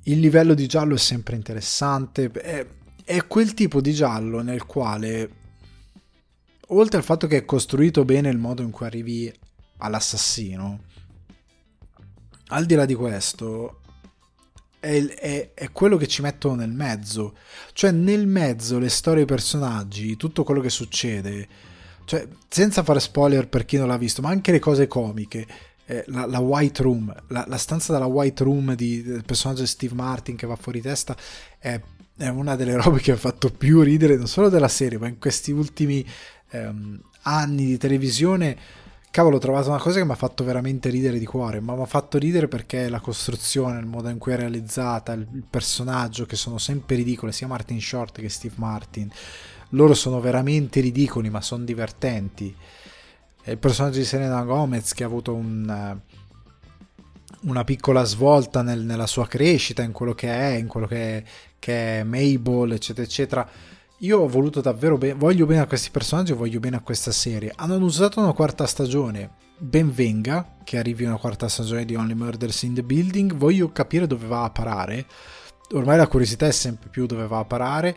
[SPEAKER 1] il livello di giallo è sempre interessante. È, è quel tipo di giallo nel quale, oltre al fatto che è costruito bene il modo in cui arrivi all'assassino, al di là di questo, è, è, è, quello che ci mettono nel mezzo. Cioè, nel mezzo, le storie, i personaggi, tutto quello che succede cioè, senza fare spoiler per chi non l'ha visto, ma anche le cose comiche. Eh, la, la, White Room, la, la, stanza della White Room di, del personaggio di Steve Martin che va fuori testa è, è, una delle robe che ha fatto più ridere non solo della serie, ma in questi ultimi ehm, anni di televisione. Cavolo, ho trovato una cosa che mi ha fatto veramente ridere di cuore, ma mi ha fatto ridere perché la costruzione, il modo in cui è realizzata, il, il personaggio, che sono sempre ridicole, sia Martin Short che Steve Martin loro sono veramente ridicoli ma sono divertenti. Il personaggio di Serena Gomez che ha avuto un, una piccola svolta nel, nella sua crescita in quello che è in quello che è, che è Mabel eccetera eccetera. Io ho voluto davvero bene voglio bene a questi personaggi voglio bene a questa serie. Hanno usato una quarta stagione. Ben venga che arrivi una quarta stagione di Only Murders in the Building. Voglio capire dove va a parare. Ormai la curiosità è sempre più dove va a parare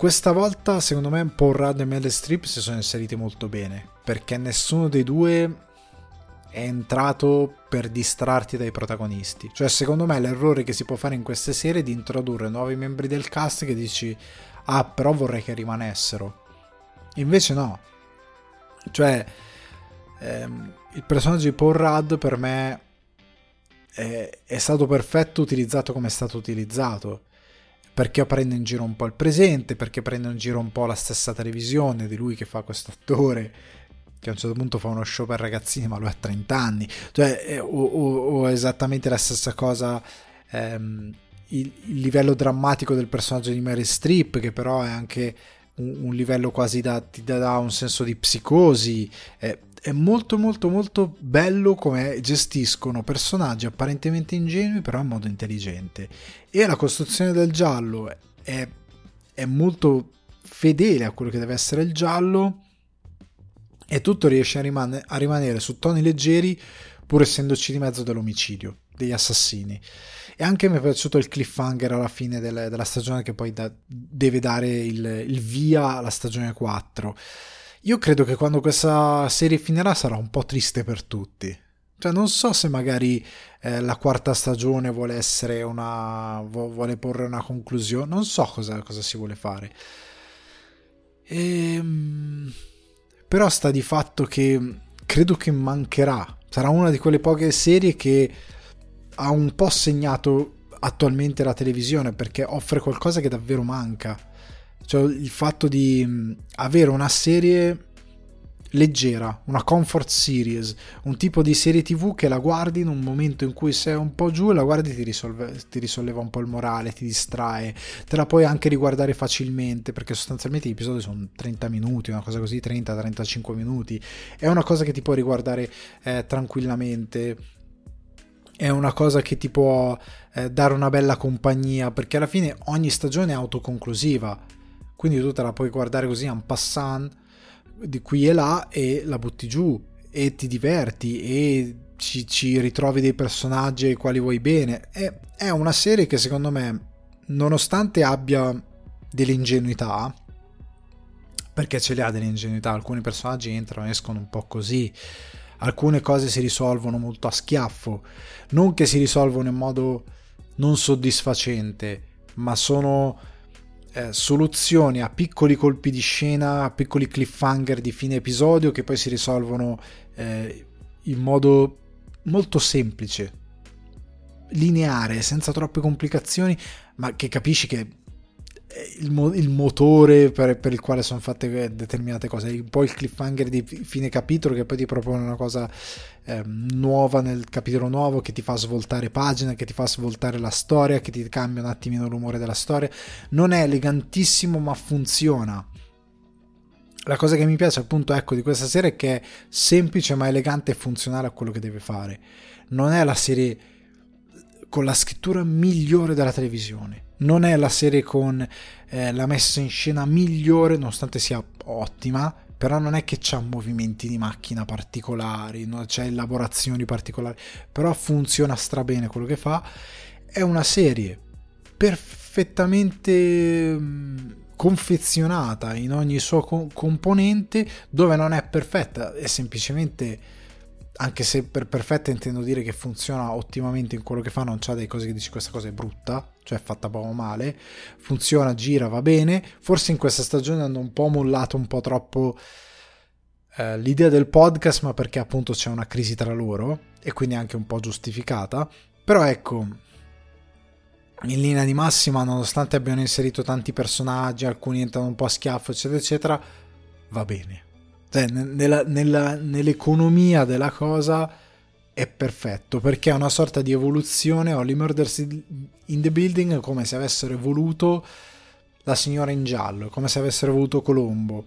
[SPEAKER 1] questa volta, secondo me, Paul Rudd e Meryl Strip si sono inseriti molto bene, perché nessuno dei due è entrato per distrarti dai protagonisti. Cioè, secondo me, l'errore che si può fare in queste serie è di introdurre nuovi membri del cast che dici, ah, però vorrei che rimanessero. Invece no. Cioè, ehm, il personaggio di Paul Rudd per me è, è stato perfetto utilizzato come è stato utilizzato perché prende in giro un po' il presente, perché prende in giro un po' la stessa televisione di lui che fa questo attore che a un certo punto fa uno show per ragazzini ma lui ha 30 anni, cioè, o, o, o esattamente la stessa cosa ehm, il, il, livello drammatico del personaggio di Mary Streep che però è anche un, un livello quasi da, ti dà un senso di psicosi, eh, è molto molto molto bello come gestiscono personaggi apparentemente ingenui però in modo intelligente. E la costruzione del giallo è, è molto fedele a quello che deve essere il giallo. E tutto riesce a, rimane, a rimanere su toni leggeri pur essendoci di mezzo dell'omicidio degli assassini e anche mi è piaciuto il cliffhanger alla fine del, della stagione che poi da, deve dare il, il via alla stagione 4 io credo che quando questa serie finirà sarà un po' triste per tutti. Cioè, non so se magari eh, la quarta stagione vuole essere una. vuole porre una conclusione. Non so cosa, cosa si vuole fare. Ehm, però sta di fatto che credo che mancherà. Sarà una di quelle poche serie che ha un po' segnato attualmente la televisione perché offre qualcosa che davvero manca. Cioè il fatto di avere una serie leggera, una comfort series, un tipo di serie tv che la guardi in un momento in cui sei un po' giù e la guardi ti, risolve, ti risolleva un po' il morale, ti distrae, te la puoi anche riguardare facilmente perché sostanzialmente gli episodi sono 30 minuti, una cosa così, 30-35 minuti, è una cosa che ti puoi riguardare eh, tranquillamente è una cosa che ti può eh, dare una bella compagnia perché alla fine ogni stagione è autoconclusiva quindi tu te la puoi guardare così en passant di qui e là e la butti giù e ti diverti e ci, ci ritrovi dei personaggi ai quali vuoi bene. È, è una serie che secondo me, nonostante abbia delle ingenuità, perché ce le ha delle ingenuità, alcuni personaggi entrano e escono un po' così, alcune cose si risolvono molto a schiaffo, non che si risolvono in modo non soddisfacente, ma sono eh, soluzioni a piccoli colpi di scena, a piccoli cliffhanger di fine episodio che poi si risolvono eh, in modo molto semplice, lineare, senza troppe complicazioni, ma che capisci che il, mo- il motore per, per, il quale sono fatte determinate cose, un po' il cliffhanger di fine capitolo che poi ti propone una cosa eh, nuova nel capitolo nuovo che ti fa svoltare pagina, che ti fa svoltare la storia, che ti cambia un attimino l'umore della storia. Non è elegantissimo ma funziona. La cosa che mi piace appunto ecco di questa serie è che è semplice ma elegante e funzionale a quello che deve fare. Non è la serie con la scrittura migliore della televisione non è la serie con eh, la messa in scena migliore, nonostante sia ottima, però non è che c'ha movimenti di macchina particolari, non c'è elaborazioni particolari, però funziona strabene quello che fa. È una serie perfettamente mm, confezionata in ogni suo componente dove non è perfetta, è semplicemente anche se per perfetta intendo dire che funziona ottimamente in quello che fa, non c'ha delle cose che dici questa cosa è brutta, cioè fatta poco male, funziona, gira, va bene, forse in questa stagione hanno un po' mollato un po' troppo eh, l'idea del podcast, ma perché appunto c'è una crisi tra loro e quindi anche un po' giustificata, però ecco, in linea di massima, nonostante abbiano inserito tanti personaggi, alcuni entrano un po' a schiaffo, eccetera, eccetera, va bene. Cioè, nella, nella, nell'economia della cosa è perfetto perché è una sorta di evoluzione Holly Murders in the Building come se avessero voluto la signora in giallo come se avessero voluto Colombo.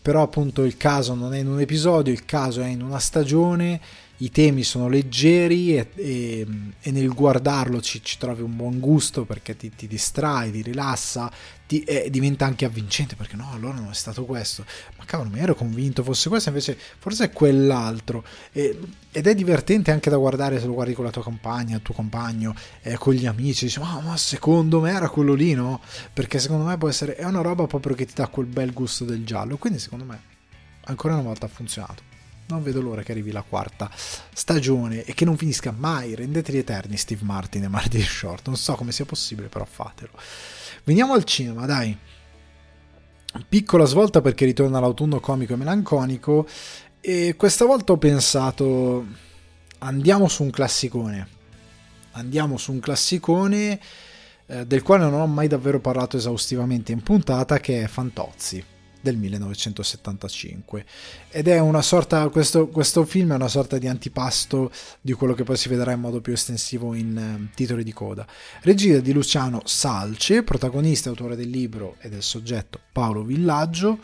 [SPEAKER 1] Però appunto il caso non è in un episodio il caso è in una stagione i temi sono leggeri e, e, e nel guardarlo ci, ci, trovi un buon gusto perché ti, ti distrae, ti rilassa ti, e diventa anche avvincente perché no, allora non è stato questo. Ma cavolo, mi ero convinto fosse questo, invece forse è quell'altro. E, ed è divertente anche da guardare se lo guardi con la tua compagna, il tuo compagno, eh, con gli amici. Dici, oh, ma secondo me era quello lì, no? Perché secondo me può essere, è una roba proprio che ti dà quel bel gusto del giallo. Quindi secondo me ancora una volta ha funzionato non vedo l'ora che arrivi la quarta stagione e che non finisca mai. Rendeteli eterni Steve Martin e Martin Short. Non so come sia possibile, però fatelo. Veniamo al cinema, dai. Piccola svolta perché ritorna l'autunno comico e melanconico. E questa volta ho pensato andiamo su un classicone. Andiamo su un classicone eh, del quale non ho mai davvero parlato esaustivamente in puntata, che è Fantozzi del 1975 ed è una sorta questo, questo, film è una sorta di antipasto di quello che poi si vedrà in modo più estensivo in eh, titoli di coda regia di Luciano Salce protagonista e autore del libro e del soggetto Paolo Villaggio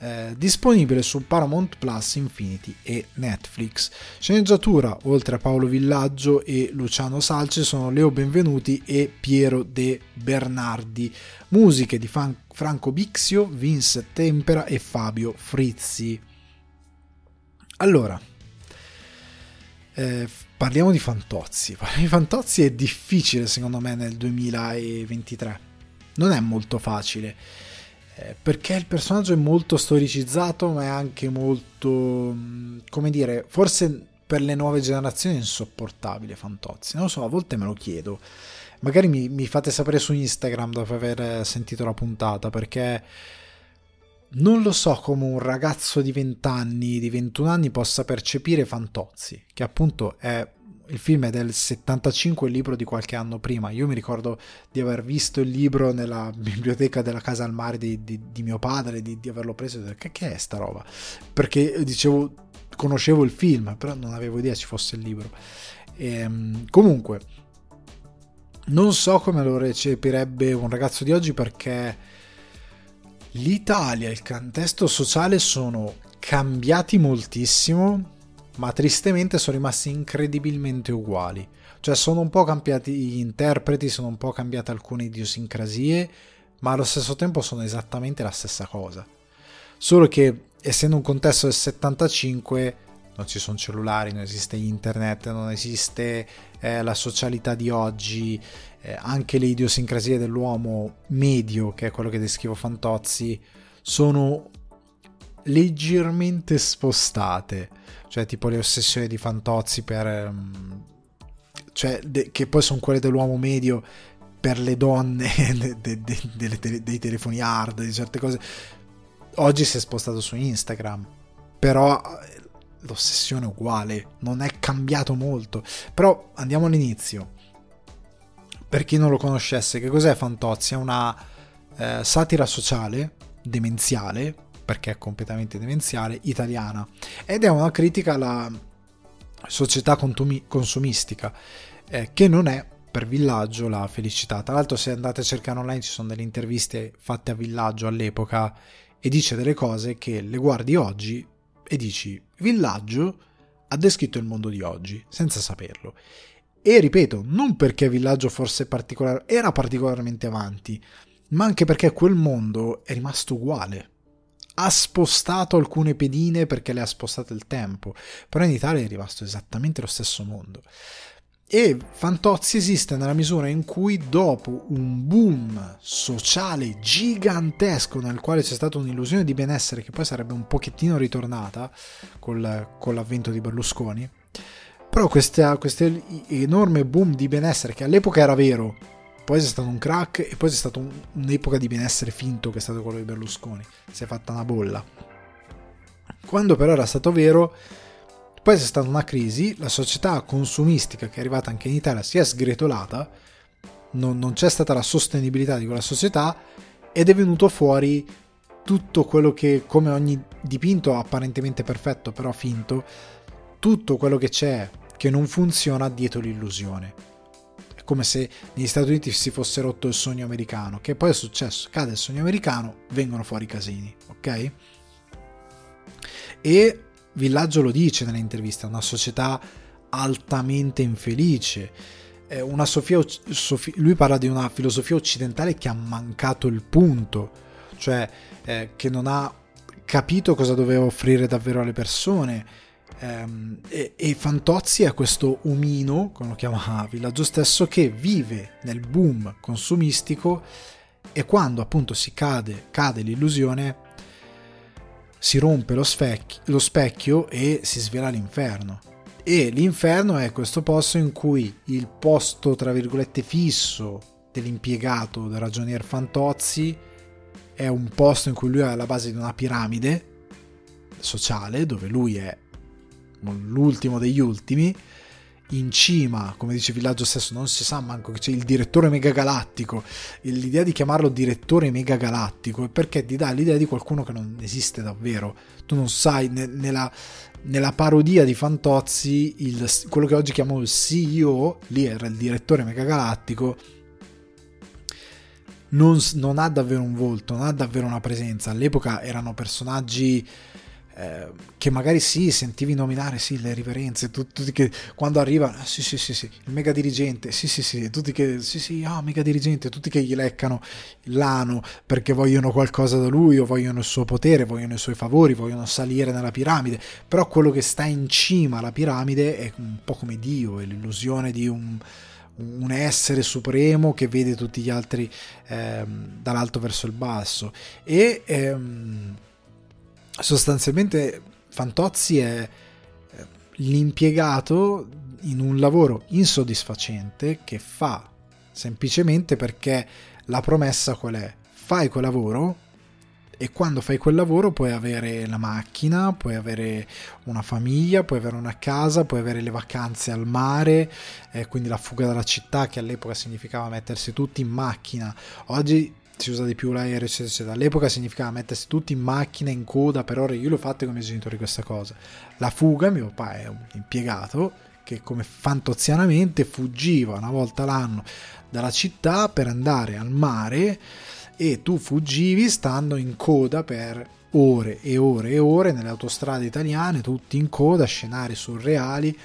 [SPEAKER 1] eh, disponibile su Paramount Plus, Infinity e Netflix. Sceneggiatura, oltre a Paolo Villaggio e Luciano Salce, sono Leo Benvenuti e Piero De Bernardi. Musiche di Fan- Franco Bixio, Vince Tempera e Fabio Frizzi. Allora, eh, parliamo di Fantozzi. Parliamo di Fantozzi è difficile secondo me nel 2023. Non è molto facile eh, perché il personaggio è molto storicizzato, ma è anche molto, come dire, forse per le nuove generazioni è insopportabile Fantozzi. Non lo so, a volte me lo chiedo. Magari mi, mi fate sapere su Instagram dopo aver sentito la puntata, perché non lo so come un ragazzo di 20 anni, di 21 anni possa percepire Fantozzi, che appunto è il film è del 75, il libro di qualche anno prima. Io mi ricordo di aver visto il libro nella biblioteca della casa al mare di, di, di mio padre, di, di, averlo preso e dire che, che è sta roba? Perché dicevo, conoscevo il film, però non avevo idea ci fosse il libro. E, ehm, comunque, non so come lo recepirebbe un ragazzo di oggi perché l'Italia e il contesto sociale sono cambiati moltissimo, ma tristemente sono rimasti incredibilmente uguali. Cioè sono un po' cambiati gli interpreti, sono un po' cambiate alcune idiosincrasie, ma allo stesso tempo sono esattamente la stessa cosa. Solo che essendo un contesto del 75 non ci sono cellulari, non esiste internet, non esiste eh, la socialità di oggi, eh, anche le idiosincrasie dell'uomo medio, che è quello che descrivo Fantozzi, sono leggermente spostate, cioè tipo le ossessioni di Fantozzi per... Um, cioè, de- che poi sono quelle dell'uomo medio per le donne de- de- tele- dei telefoni hard, di certe cose. Oggi si è spostato su Instagram, però l'ossessione è uguale, non è cambiato molto. Però andiamo all'inizio. Per chi non lo conoscesse, che cos'è Fantozzi? È una eh, satira sociale, demenziale, perché è completamente demenziale, italiana. Ed è una critica alla società consumistica, eh, che non è per Villaggio la felicità. Tra l'altro, se andate a cercare online ci sono delle interviste fatte a Villaggio all'epoca e dice delle cose che le guardi oggi e dici Villaggio ha descritto il mondo di oggi senza saperlo. E ripeto, non perché Villaggio fosse particolare, era particolarmente avanti, ma anche perché quel mondo è rimasto uguale. Ha spostato alcune pedine perché le ha spostate il tempo, però in Italia è rimasto esattamente lo stesso mondo. E Fantozzi esiste nella misura in cui dopo un boom sociale gigantesco nel quale c'è stata un'illusione di benessere che poi sarebbe un pochettino ritornata col, con l'avvento di Berlusconi, però questo enorme boom di benessere che all'epoca era vero, poi c'è stato un crack e poi c'è stata un, un'epoca di benessere finto che è stato quello di Berlusconi, si è fatta una bolla. Quando però era stato vero poi c'è stata una crisi, la società consumistica che è arrivata anche in Italia si è sgretolata, non, non c'è stata la sostenibilità di quella società ed è venuto fuori tutto quello che, come ogni dipinto apparentemente perfetto, però finto, tutto quello che c'è che non funziona dietro l'illusione. È come se negli Stati Uniti si fosse rotto il sogno americano, che poi è successo, cade il sogno americano, vengono fuori i casini, ok? E Villaggio lo dice nell'intervista, una società altamente infelice. Sofia, Sofia, lui parla di una filosofia occidentale che ha mancato il punto, cioè eh, che non ha capito cosa doveva offrire davvero alle persone. Ehm, e, e, Fantozzi è questo umino, come lo chiama Villaggio stesso, che vive nel boom consumistico e quando appunto si cade, cade l'illusione, si rompe lo specchio, lo specchio e si svela l'inferno. E l'inferno è questo posto in cui il posto, tra virgolette, fisso dell'impiegato del ragionier Fantozzi è un posto in cui lui è alla base di una piramide sociale, dove lui è l'ultimo degli ultimi, in cima, come dice Villaggio stesso, non si sa manco che c'è il direttore megagalattico. L'idea di chiamarlo direttore megagalattico è perché ti dà l'idea di qualcuno che non esiste davvero. Tu non sai, ne, nella, nella, parodia di Fantozzi, il, quello che oggi chiamo il CEO, lì era il direttore megagalattico, non, non ha davvero un volto, non ha davvero una presenza. All'epoca erano personaggi eh, che magari sì, sentivi nominare sì, le riverenze, tutti, tutti che quando arriva, ah, sì, sì, sì, sì, il mega dirigente, sì, sì, sì, tutti che, sì, sì, ah, mega dirigente, tutti che gli leccano l'ano perché vogliono qualcosa da lui o vogliono il suo potere, vogliono i suoi favori, vogliono salire nella piramide, però quello che sta in cima alla piramide è un po' come Dio, è l'illusione di un un essere supremo che vede tutti gli altri ehm, dall'alto verso il basso. E ehm, sostanzialmente Fantozzi è l'impiegato in un lavoro insoddisfacente che fa semplicemente perché la promessa qual è? Fai quel lavoro e quando fai quel lavoro puoi avere la macchina, puoi avere una famiglia, puoi avere una casa, puoi avere le vacanze al mare, eh, quindi la fuga dalla città che all'epoca significava mettersi tutti in macchina. Oggi si usa di più l'aereo, eccetera, eccetera. All'epoca significava mettersi tutti in macchina, in coda, per ore. Io l'ho fatto con i miei genitori questa cosa. La fuga, mio papà è un impiegato che come fantozianamente fuggiva una volta l'anno dalla città per andare al mare e tu fuggivi stando in coda per ore e ore e ore nelle autostrade italiane, tutti in coda, scenari surreali,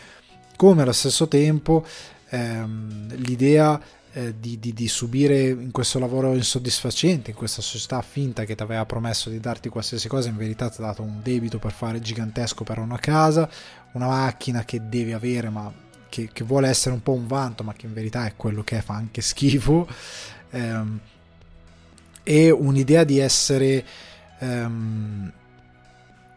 [SPEAKER 1] come allo stesso tempo ehm, l'idea eh, di, di, di, subire in questo lavoro insoddisfacente, in questa società finta che ti aveva promesso di darti qualsiasi cosa, in verità ti ha dato un debito per fare gigantesco per una casa, una macchina che devi avere ma che, che vuole essere un po' un vanto ma che in verità è quello che è, fa anche schifo. Ehm, e un'idea di essere ehm,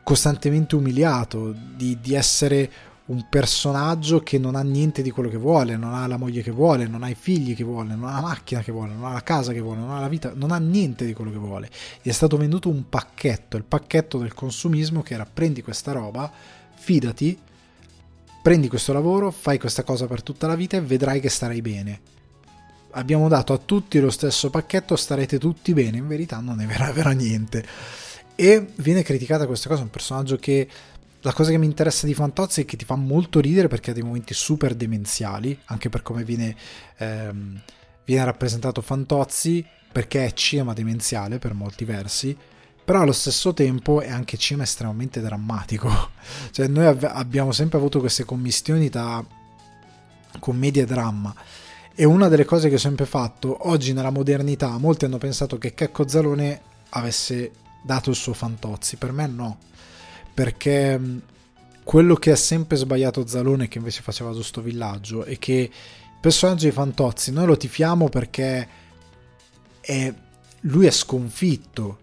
[SPEAKER 1] costantemente umiliato, di, di, essere un personaggio che non ha niente di quello che vuole, non ha la moglie che vuole, non ha i figli che vuole, non ha la macchina che vuole, non ha la casa che vuole, non ha la vita, non ha niente di quello che vuole. Gli è stato venduto un pacchetto, il pacchetto del consumismo che era prendi questa roba, fidati, prendi questo lavoro, fai questa cosa per tutta la vita e vedrai che starai bene abbiamo dato a tutti lo stesso pacchetto, starete tutti bene, in verità non è vero, vero niente. E viene criticata questa cosa, un personaggio che la cosa che mi interessa di Fantozzi è che ti fa molto ridere perché ha dei momenti super demenziali, anche per come viene, ehm, viene rappresentato Fantozzi, perché è cinema demenziale per molti versi, però allo stesso tempo è anche cinema estremamente drammatico. cioè noi av- abbiamo sempre avuto queste commistioni tra commedia e dramma e una delle cose che ho sempre fatto, oggi nella modernità, molti hanno pensato che Checco Zalone avesse dato il suo Fantozzi, per me no, perché quello che ha sempre sbagliato Zalone, che invece faceva giusto villaggio, è che il personaggio di Fantozzi noi lo tifiamo perché è, lui è sconfitto,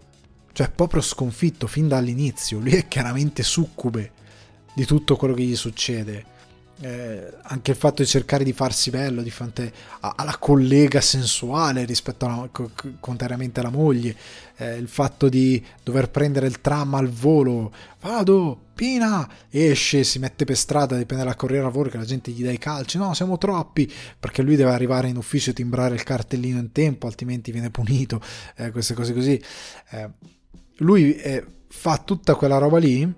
[SPEAKER 1] cioè proprio sconfitto fin dall'inizio, lui è chiaramente succube di tutto quello che gli succede eh, anche il fatto di cercare di farsi bello di fronte alla collega sensuale rispetto a, contrariamente alla moglie, eh, il fatto di dover prendere il tram al volo, vado, Pina, esce, si mette per strada, dipende dalla corriere lavoro che la gente gli dà i calci, no, siamo troppi, perché lui deve arrivare in ufficio e timbrare il cartellino in tempo, altrimenti viene punito, eh, queste cose così. Eh, lui eh, fa tutta quella roba lì,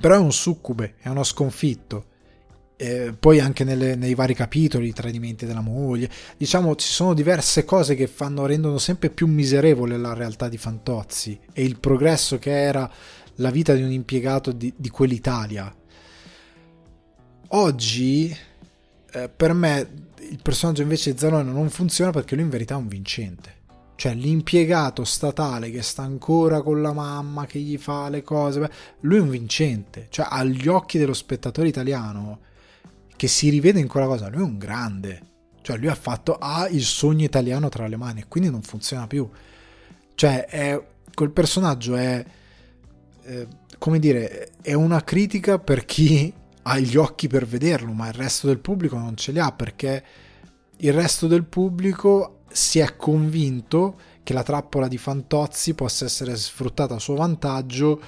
[SPEAKER 1] però è un succube, è uno sconfitto eh, poi anche nelle, nei vari capitoli, i tradimenti della moglie, diciamo ci sono diverse cose che fanno, rendono sempre più miserevole la realtà di Fantozzi e il progresso che era la vita di un impiegato di, di quell'Italia. Oggi, eh, per me, il personaggio invece di Zalone non funziona perché lui in verità è un vincente. Cioè l'impiegato statale che sta ancora con la mamma, che gli fa le cose, lui è un vincente. Cioè agli occhi dello spettatore italiano che si rivede in quella cosa. Lui è un grande, cioè lui ha fatto ha il sogno italiano tra le mani quindi non funziona più. Cioè, è, quel personaggio è eh, come dire, è una critica per chi ha gli occhi per vederlo, ma il resto del pubblico non ce li ha perché il resto del pubblico si è convinto che la trappola di Fantozzi possa essere sfruttata a suo vantaggio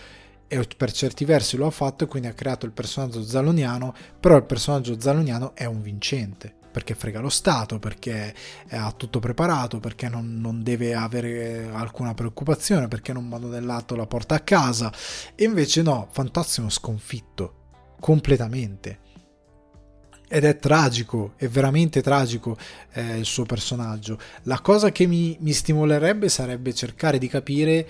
[SPEAKER 1] e per certi versi lo ha fatto e quindi ha creato il personaggio zaloniano, però il personaggio zaloniano è un vincente perché frega lo Stato, perché ha tutto preparato, perché non, non, deve avere alcuna preoccupazione, perché non mando dell'atto la porta a casa. E invece no, Fantozzi è sconfitto, completamente. Ed è tragico, è veramente tragico eh, il suo personaggio. La cosa che mi, mi stimolerebbe sarebbe cercare di capire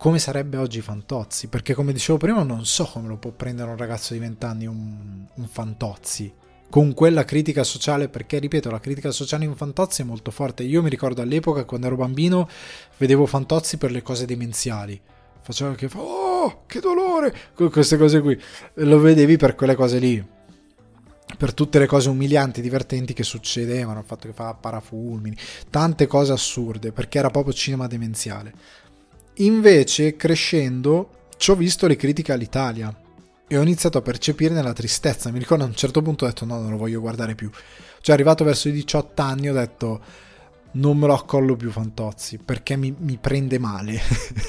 [SPEAKER 1] come sarebbe oggi Fantozzi, perché come dicevo prima non so come lo può prendere un ragazzo di 20 anni un, un Fantozzi con quella critica sociale, perché ripeto, la critica sociale in Fantozzi è molto forte. Io mi ricordo all'epoca, quando ero bambino, vedevo Fantozzi per le cose demenziali. Faceva che fa, oh, che dolore, queste cose qui. Lo vedevi per quelle cose lì. Per tutte le cose umilianti, divertenti che succedevano, il fatto che fa parafulmini, tante cose assurde, perché era proprio cinema demenziale. Invece, crescendo, ci ho visto le critiche all'Italia. e ho iniziato a percepirne la tristezza. Mi ricordo a un certo punto ho detto no, non lo voglio guardare più. Cioè arrivato verso i 18 anni ho detto non me lo accollo più Fantozzi perché mi, mi prende male.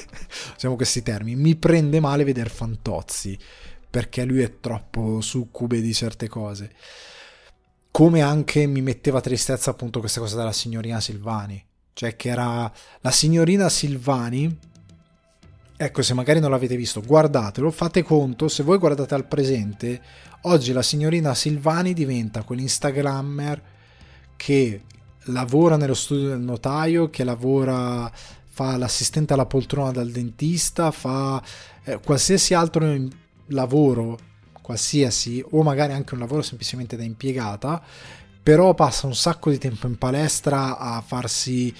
[SPEAKER 1] Usiamo questi termini. Mi prende male vedere Fantozzi perché lui è troppo succube di certe cose. Come anche mi metteva tristezza appunto questa cosa della signorina Silvani. Cioè che era la signorina Silvani. Ecco, se magari non l'avete visto, guardatelo, fate conto, se voi guardate al presente, oggi la signorina Silvani diventa quell'instagrammer che lavora nello studio del notaio, che lavora, fa l'assistente alla poltrona dal dentista, fa eh, qualsiasi altro lavoro, qualsiasi, o magari anche un lavoro semplicemente da impiegata, però passa un sacco di tempo in palestra a farsi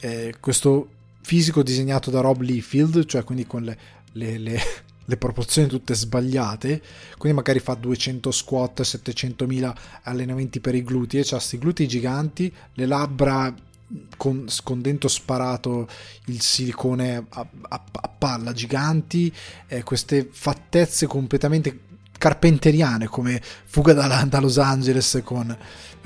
[SPEAKER 1] eh, questo fisico disegnato da Rob Liefeld, cioè quindi con le, le, le le proporzioni tutte sbagliate, quindi magari fa 200 squat, 700.000 allenamenti per i glutei, ha questi glutei giganti, le labbra con, con, dentro sparato il silicone a, a, a palla giganti, eh, queste fattezze completamente carpenteriane come Fuga da, da Los Angeles con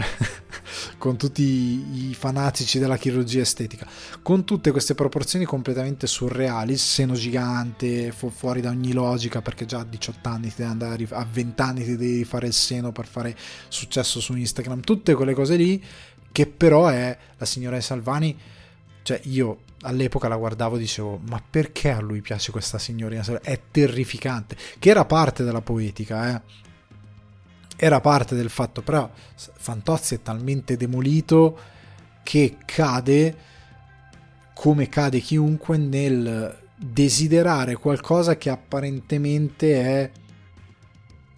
[SPEAKER 1] con tutti i fanatici della chirurgia estetica, con tutte queste proporzioni completamente surreali, seno gigante, fu- fuori da ogni logica, perché già a 18 anni ti devi andare a 20 anni ti devi fare il seno per fare successo su Instagram, tutte quelle cose lì che però è la signora Salvani, cioè io all'epoca la guardavo e dicevo ma perché a lui piace questa signorina? È terrificante, che era parte della poetica, eh era parte del fatto, però Fantozzi è talmente demolito che cade come cade chiunque nel desiderare qualcosa che apparentemente è,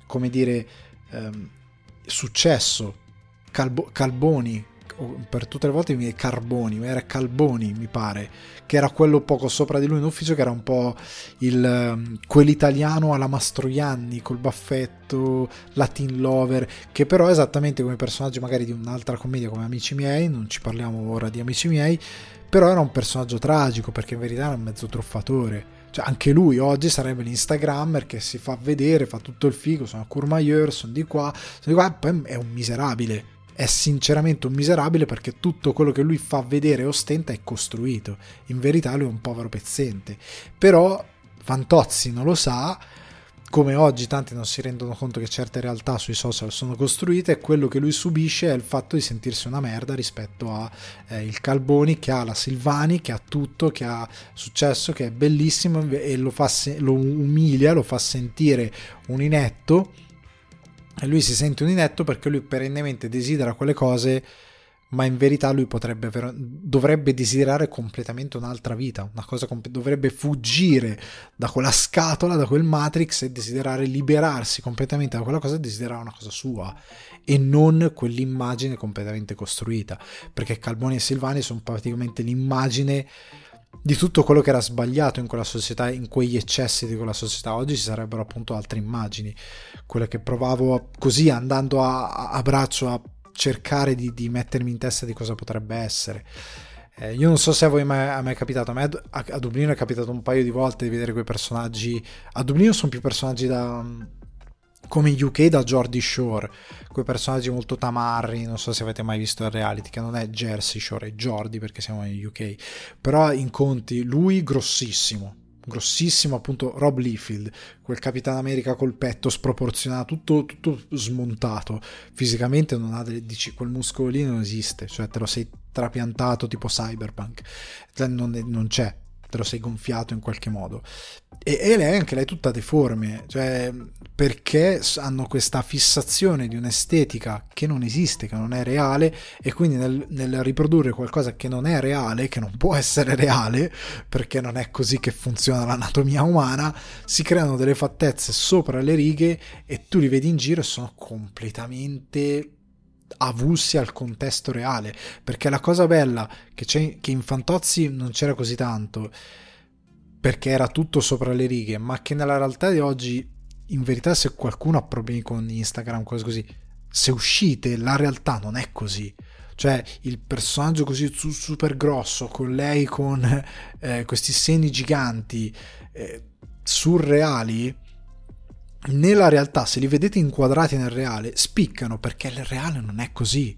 [SPEAKER 1] come dire, ehm, successo. Calbo- Calboni, per tutte le volte mi viene Carboni, era Calboni mi pare, che era quello poco sopra di lui in ufficio, che era un po' il, ehm, quell'italiano alla Mastroianni, col baffetto, Latin Lover, che però esattamente come personaggio magari di un'altra commedia come Amici miei, non ci parliamo ora di Amici miei, però era un personaggio tragico perché in verità era un mezzo truffatore. Cioè, anche lui oggi sarebbe l'Instagrammer che si fa vedere, fa tutto il figo, sono a Courmayeur, sono di qua, sono di qua, e poi è un miserabile è sinceramente un miserabile perché tutto quello che lui fa vedere e ostenta è costruito. In verità lui è un povero pezzente. Però Fantozzi non lo sa, come oggi tanti non si rendono conto che certe realtà sui social sono costruite, e quello che lui subisce è il fatto di sentirsi una merda rispetto a eh, il Calboni che ha la Silvani, che ha tutto, che ha successo, che è bellissimo e lo, fa lo umilia, lo fa sentire un inetto e lui si sente un inetto perché lui perennemente desidera quelle cose, ma in verità lui potrebbe, dovrebbe desiderare completamente un'altra vita, una cosa comp- dovrebbe fuggire da quella scatola, da quel matrix e desiderare liberarsi completamente da quella cosa e desiderare una cosa sua e non quell'immagine completamente costruita, perché Calboni e Silvani sono praticamente l'immagine di tutto quello che era sbagliato in quella società, in quegli eccessi di quella società. Oggi ci sarebbero appunto altre immagini, quelle che provavo così andando a, a braccio a cercare di, di, mettermi in testa di cosa potrebbe essere. Eh, io non so se a voi mai, è mai capitato, a me a, a Dublino è capitato un paio di volte di vedere quei personaggi. A Dublino sono più personaggi da come in UK da Jordi Shore, quei personaggi molto tamarri, non so se avete mai visto il reality, che non è Jersey Shore, è Jordi perché siamo in UK, però incontri lui grossissimo, grossissimo appunto Rob Liefeld, quel Capitan America col petto sproporzionato, tutto, tutto smontato, fisicamente non ha delle, dici quel muscolo lì non esiste, cioè te lo sei trapiantato tipo cyberpunk, cioè, non, non c'è, te lo sei gonfiato in qualche modo. E, e lei anche lei tutta deforme, cioè perché hanno questa fissazione di un'estetica che non esiste, che non è reale, e quindi nel, nel riprodurre qualcosa che non è reale, che non può essere reale, perché non è così che funziona l'anatomia umana, si creano delle fattezze sopra le righe e tu li vedi in giro e sono completamente avulsi al contesto reale, perché la cosa bella che, c'è, che in Fantozzi non c'era così tanto, perché era tutto sopra le righe, ma che nella realtà di oggi, in verità, se qualcuno ha problemi con Instagram, cose così, se uscite, la realtà non è così. Cioè, il personaggio così super grosso, con lei con eh, questi seni giganti, eh, surreali, nella realtà, se li vedete inquadrati nel reale, spiccano perché il reale non è così.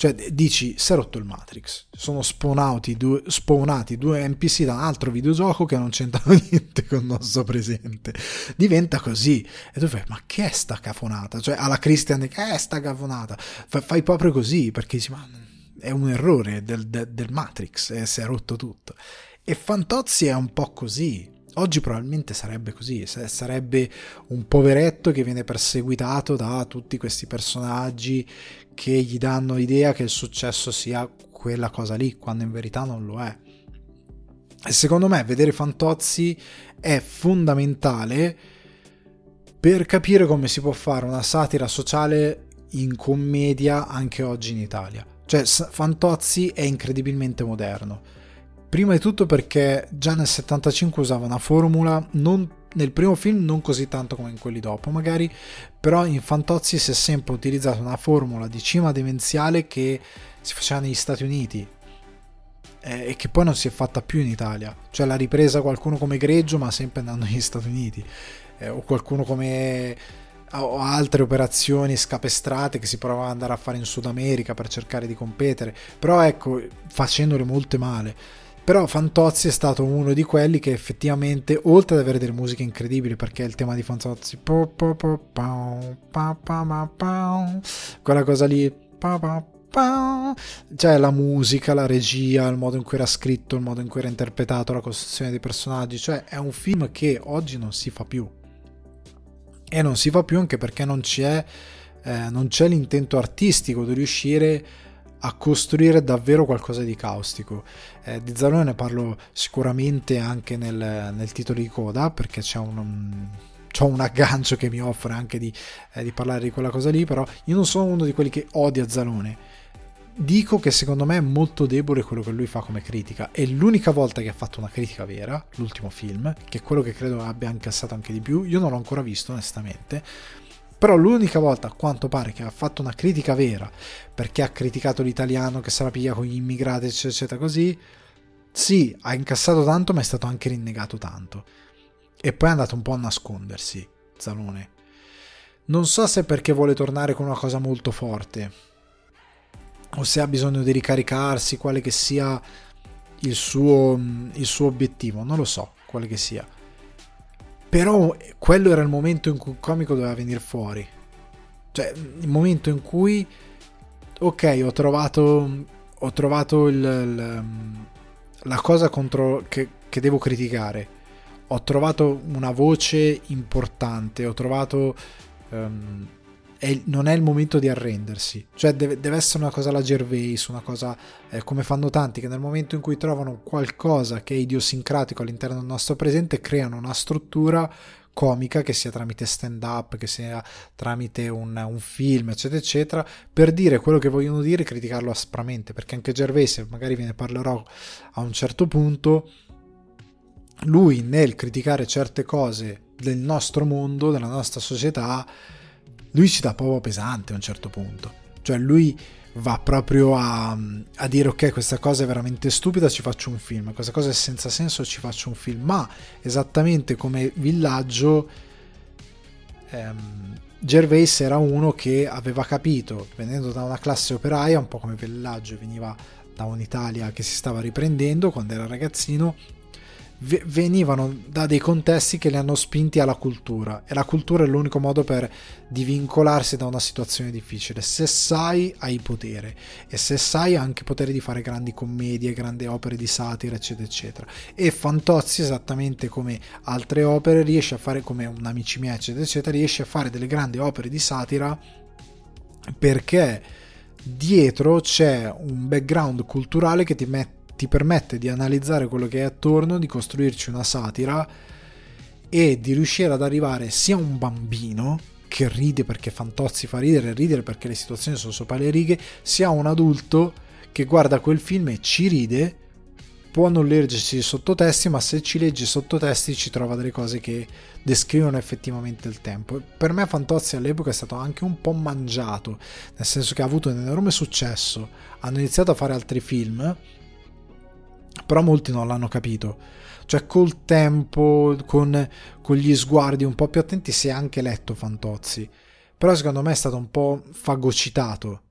[SPEAKER 1] Cioè, dici, si è rotto il Matrix, sono spawnati due, spawnati due NPC da un altro videogioco che non c'entrano niente con il nostro presente. Diventa così. E tu fai, ma che è sta cafonata? Cioè, alla Christian, che è sta cafonata? Fai, proprio così, perché dici, ma è un errore del, del, del Matrix e si è rotto tutto. E Fantozzi è un po' così. Oggi probabilmente sarebbe così, sarebbe un poveretto che viene perseguitato da tutti questi personaggi che gli danno l'idea che il successo sia quella cosa lì, quando in verità non lo è. E secondo me vedere Fantozzi è fondamentale per capire come si può fare una satira sociale in commedia anche oggi in Italia. Cioè, Fantozzi è incredibilmente moderno. Prima di tutto perché già nel 75 usava una formula non nel primo film non così tanto come in quelli dopo magari, però in Fantozzi si è sempre utilizzato una formula di cima demenziale che si faceva negli Stati Uniti eh, e che poi non si è fatta più in Italia, cioè l'ha ripresa qualcuno come Greggio ma sempre andando negli Stati Uniti, eh, o qualcuno come o altre operazioni scapestrate che si provava ad andare a fare in Sud America per cercare di competere, però ecco, facendole molte male. Però Fantozzi è stato uno di quelli che effettivamente, oltre ad avere delle musiche incredibili, perché il tema di Fantozzi, quella cosa lì, cioè la musica, la regia, il modo in cui era scritto, il modo in cui era interpretato, la costruzione dei personaggi, cioè è un film che oggi non si fa più. E non si fa più anche perché non c'è, eh, non c'è l'intento artistico di riuscire a costruire davvero qualcosa di caustico. Eh, di Zalone ne parlo sicuramente anche nel, nel titolo di coda perché c'è un, un, c'è un aggancio che mi offre anche di, eh, di, parlare di quella cosa lì, però io non sono uno di quelli che odia Zalone. Dico che secondo me è molto debole quello che lui fa come critica e l'unica volta che ha fatto una critica vera, l'ultimo film, che è quello che credo abbia incassato anche di più, io non l'ho ancora visto onestamente, però l'unica volta, a quanto pare, che ha fatto una critica vera, perché ha criticato l'italiano che se la piglia con gli immigrati, eccetera, eccetera, così, sì, ha incassato tanto, ma è stato anche rinnegato tanto. E poi è andato un po' a nascondersi, Zalone. Non so se è perché vuole tornare con una cosa molto forte, o se ha bisogno di ricaricarsi, quale che sia il suo, il suo obiettivo, non lo so, quale che sia però quello era il momento in cui il comico doveva venire fuori. Cioè, il momento in cui, ok, ho trovato, ho trovato il, il, la cosa contro, che, che devo criticare. Ho trovato una voce importante, ho trovato... Um, è, non è il momento di arrendersi, cioè deve, deve essere una cosa alla Gervais, una cosa eh, come fanno tanti che nel momento in cui trovano qualcosa che è idiosincratico all'interno del nostro presente creano una struttura comica che sia tramite stand up, che sia tramite un, un, film, eccetera, eccetera, per dire quello che vogliono dire e criticarlo aspramente, perché anche Gervais, magari ve ne parlerò a un certo punto, lui nel criticare certe cose del nostro mondo, della nostra società, lui ci dà proprio pesante a un certo punto. Cioè lui va proprio a, a, dire ok questa cosa è veramente stupida ci faccio un film questa cosa è senza senso ci faccio un film ma esattamente come villaggio ehm, Gervais era uno che aveva capito venendo da una classe operaia un po' come villaggio veniva da un'Italia che si stava riprendendo quando era ragazzino venivano da dei contesti che li hanno spinti alla cultura. E la cultura è l'unico modo per divincolarsi da una situazione difficile. Se sai hai potere. E se sai anche potere di fare grandi commedie grandi opere di satira eccetera eccetera. E Fantozzi esattamente come altre opere riesce a fare come un amici miei eccetera eccetera riesce a fare delle grandi opere di satira perché dietro c'è un background culturale che ti mette ti permette di analizzare quello che è attorno, di costruirci una satira e di riuscire ad arrivare sia a un bambino che ride perché Fantozzi fa ridere, ridere perché le situazioni sono sopra le righe, sia a un adulto che guarda quel film e ci ride, può non leggersi i sottotesti, ma se ci legge i sottotesti ci trova delle cose che descrivono effettivamente il tempo. Per me Fantozzi all'epoca è stato anche un po' mangiato, nel senso che ha avuto un enorme successo, hanno iniziato a fare altri film, però molti non l'hanno capito. cioè col tempo, con, con gli sguardi un po' più attenti, si è anche letto Fantozzi. Però secondo me è stato un po' fagocitato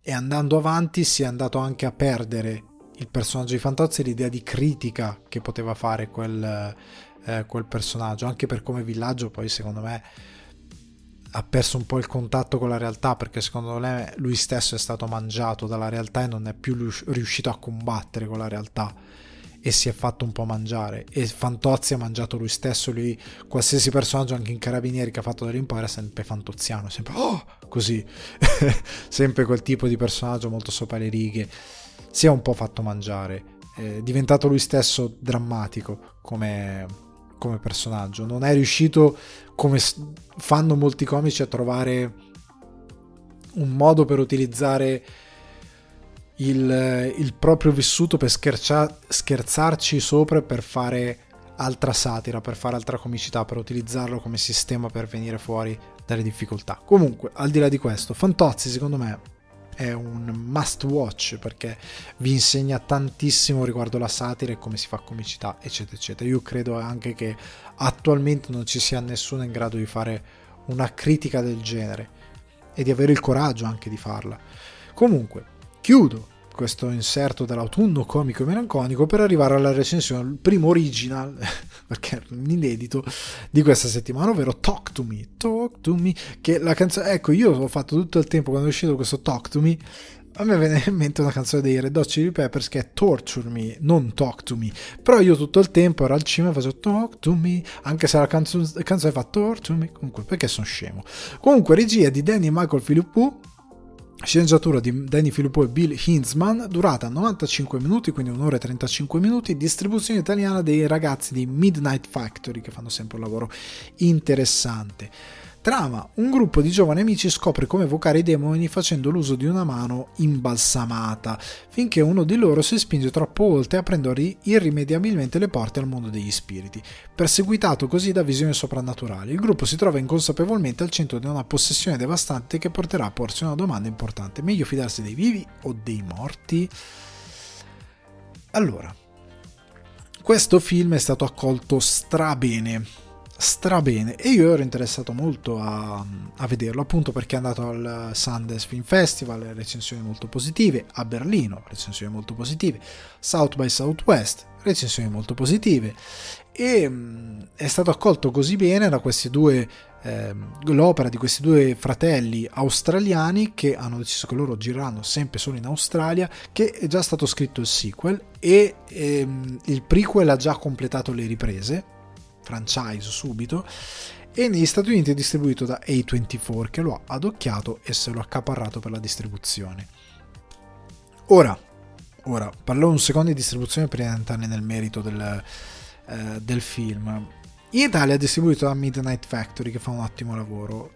[SPEAKER 1] e andando avanti si è andato anche a perdere il personaggio di Fantozzi e l'idea di critica che poteva fare quel, eh, quel personaggio, anche per come villaggio poi secondo me ha perso un po' il contatto con la realtà perché secondo me lui stesso è stato mangiato dalla realtà e non è più riuscito a combattere con la realtà. E si è fatto un po' mangiare. E Fantozzi ha mangiato lui stesso lui qualsiasi personaggio anche in Carabinieri che ha fatto dell'impero è sempre fantoziano sempre oh! Così. Sempre quel tipo di personaggio molto sopra le righe. Si è un po' fatto mangiare. È diventato lui stesso drammatico come, come personaggio. Non è riuscito come fanno molti comici a trovare un modo per utilizzare il, il proprio vissuto per schercia, scherzarci sopra per fare altra satira, per fare altra comicità, per utilizzarlo come sistema per venire fuori dalle difficoltà. Comunque, al di là di questo, Fantozzi secondo me è un must watch perché vi insegna tantissimo riguardo la satira e come si fa comicità, eccetera, eccetera. Io credo anche che attualmente non ci sia nessuno in grado di fare una critica del genere e di avere il coraggio anche di farla. Comunque, chiudo questo inserto dell'autunno comico e melanconico per arrivare alla recensione, il primo original, perché è un inedito di questa settimana, ovvero Talk to Me, Talk to Me, che la canzone, ecco io ho fatto tutto il tempo quando è uscito questo Talk to Me, a me viene in mente una canzone dei Red Hot Chili Peppers che è Torture Me, non Talk to Me. Però io tutto il tempo ero al cinema e facevo Talk to Me, anche se la canzone, canzone fa Torture Me, comunque perché sono scemo. Comunque regia di Danny Michael Philippou Sceneggiatura di Danny Filippo e Bill Hinzman, durata 95 minuti, quindi un'ora e 35 minuti, distribuzione italiana dei ragazzi di Midnight Factory che fanno sempre un lavoro interessante. Trama: un gruppo di giovani amici scopre come evocare i demoni facendo l'uso di una mano imbalsamata, finché uno di loro si spinge troppo oltre aprendo irrimediabilmente le porte al mondo degli spiriti. Perseguitato così da visioni soprannaturali, il gruppo si trova inconsapevolmente al centro di una possessione devastante che porterà a porsi una domanda importante: meglio fidarsi dei vivi o dei morti? Allora, questo film è stato accolto strabene strabene. E io ero interessato molto a, a, vederlo appunto perché è andato al Sundance Film Festival recensioni molto positive a Berlino recensioni molto positive South by Southwest recensioni molto positive. E mh, è stato accolto così bene da questi due eh, l'opera di questi due fratelli australiani che hanno deciso che loro gireranno sempre solo in Australia che è già stato scritto il sequel e ehm, il prequel ha già completato le riprese franchise subito e negli Stati Uniti è distribuito da A24 che lo ha adocchiato e se lo ha accaparrato per la distribuzione. Ora, ora parlo un secondo di distribuzione di entrare nel merito del, eh, del film. In Italia è distribuito da Midnight Factory che fa un ottimo lavoro.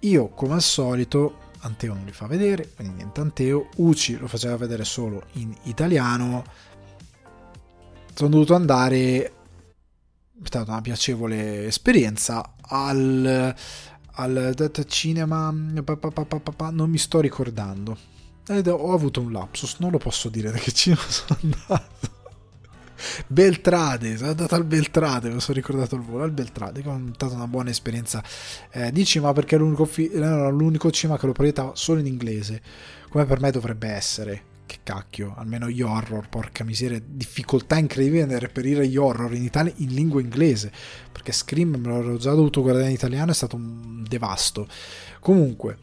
[SPEAKER 1] Io, come al solito, Anteo non li fa vedere, quindi niente Anteo. Uci lo faceva vedere solo in italiano. Sono dovuto andare è stata una piacevole esperienza. Al, al cinema non mi sto ricordando. Ed ho avuto un lapsus non lo posso dire da che cinema sono andato. Beltrade, sono andato al Beltrade, mi sono ricordato il volo al Beltrade, che è stata una buona esperienza eh, di cinema perché era l'unico, fi- l'unico cinema che lo proiettava solo in inglese, come per me dovrebbe essere che cacchio, almeno gli horror, porca miseria, difficoltà incredibile nel reperire gli horror in Italia in lingua inglese, perché Scream me l'avevo già dovuto guardare in italiano, è stato un devasto. Comunque,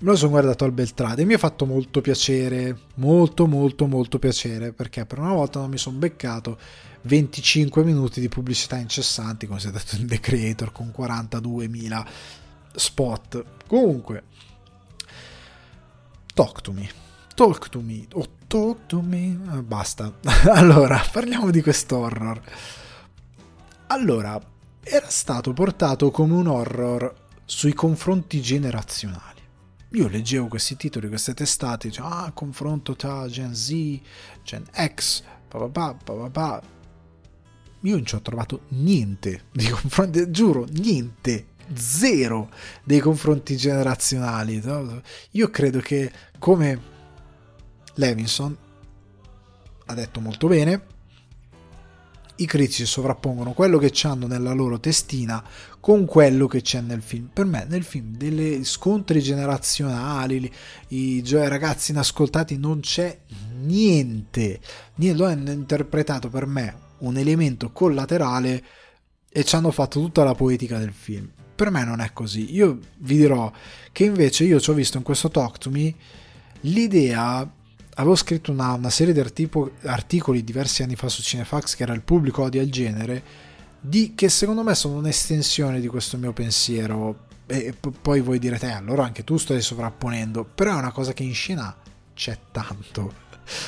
[SPEAKER 1] me lo sono guardato al Beltrade e mi ha fatto molto piacere, molto molto molto piacere, perché per una volta non mi sono beccato 25 minuti di pubblicità incessanti, come si è detto in The Creator, con 42.000 spot. Comunque, talk to me. Talk to me, oh, talk to me, ah, basta. allora, parliamo di questo horror. Allora, era stato portato come un horror sui confronti generazionali. Io leggevo questi titoli, queste testate, dicevo, ah, confronto tra Gen Z, Gen X, papà, papà. Io non ci ho trovato niente di confronti, giuro, niente, zero dei confronti generazionali. Io credo che come Levinson ha detto molto bene, i critici sovrappongono quello che hanno nella loro testina con quello che c'è nel film. Per me nel film delle scontri generazionali, i ragazzi inascoltati non c'è. Niente, lo hanno interpretato per me un elemento collaterale e ci hanno fatto tutta la poetica del film. Per me non è così. Io vi dirò che invece io ci ho visto in questo Talk to Me l'idea avevo scritto una, una serie di artico, articoli diversi anni fa su Cinefax che era il pubblico odia il genere di, che secondo me sono un'estensione di questo mio pensiero. E poi voi direte eh, allora anche tu stai sovrapponendo però è una cosa che in scena c'è tanto.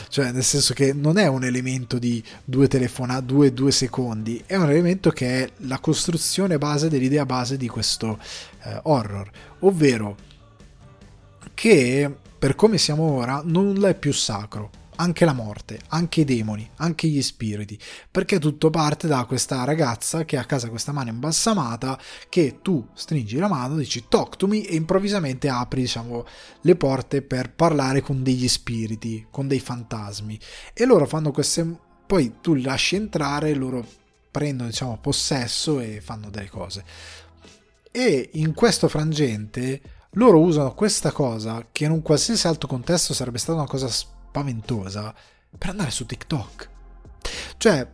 [SPEAKER 1] Cioè nel senso che non è un elemento di due telefonate, due, due secondi, è un elemento che è la costruzione base dell'idea base di questo eh, horror, ovvero che per come siamo ora nulla è più sacro, anche la morte, anche i demoni, anche gli spiriti, perché tutto parte da questa ragazza che ha a casa questa mano imbalsamata che tu stringi la mano, dici talk to me e improvvisamente apri diciamo le porte per parlare con degli spiriti, con dei fantasmi. E loro fanno queste poi tu li lasci entrare, loro prendono diciamo possesso e fanno delle cose. E in questo frangente loro usano questa cosa che in un qualsiasi altro contesto sarebbe stata una cosa spaventosa per andare su TikTok. Cioè,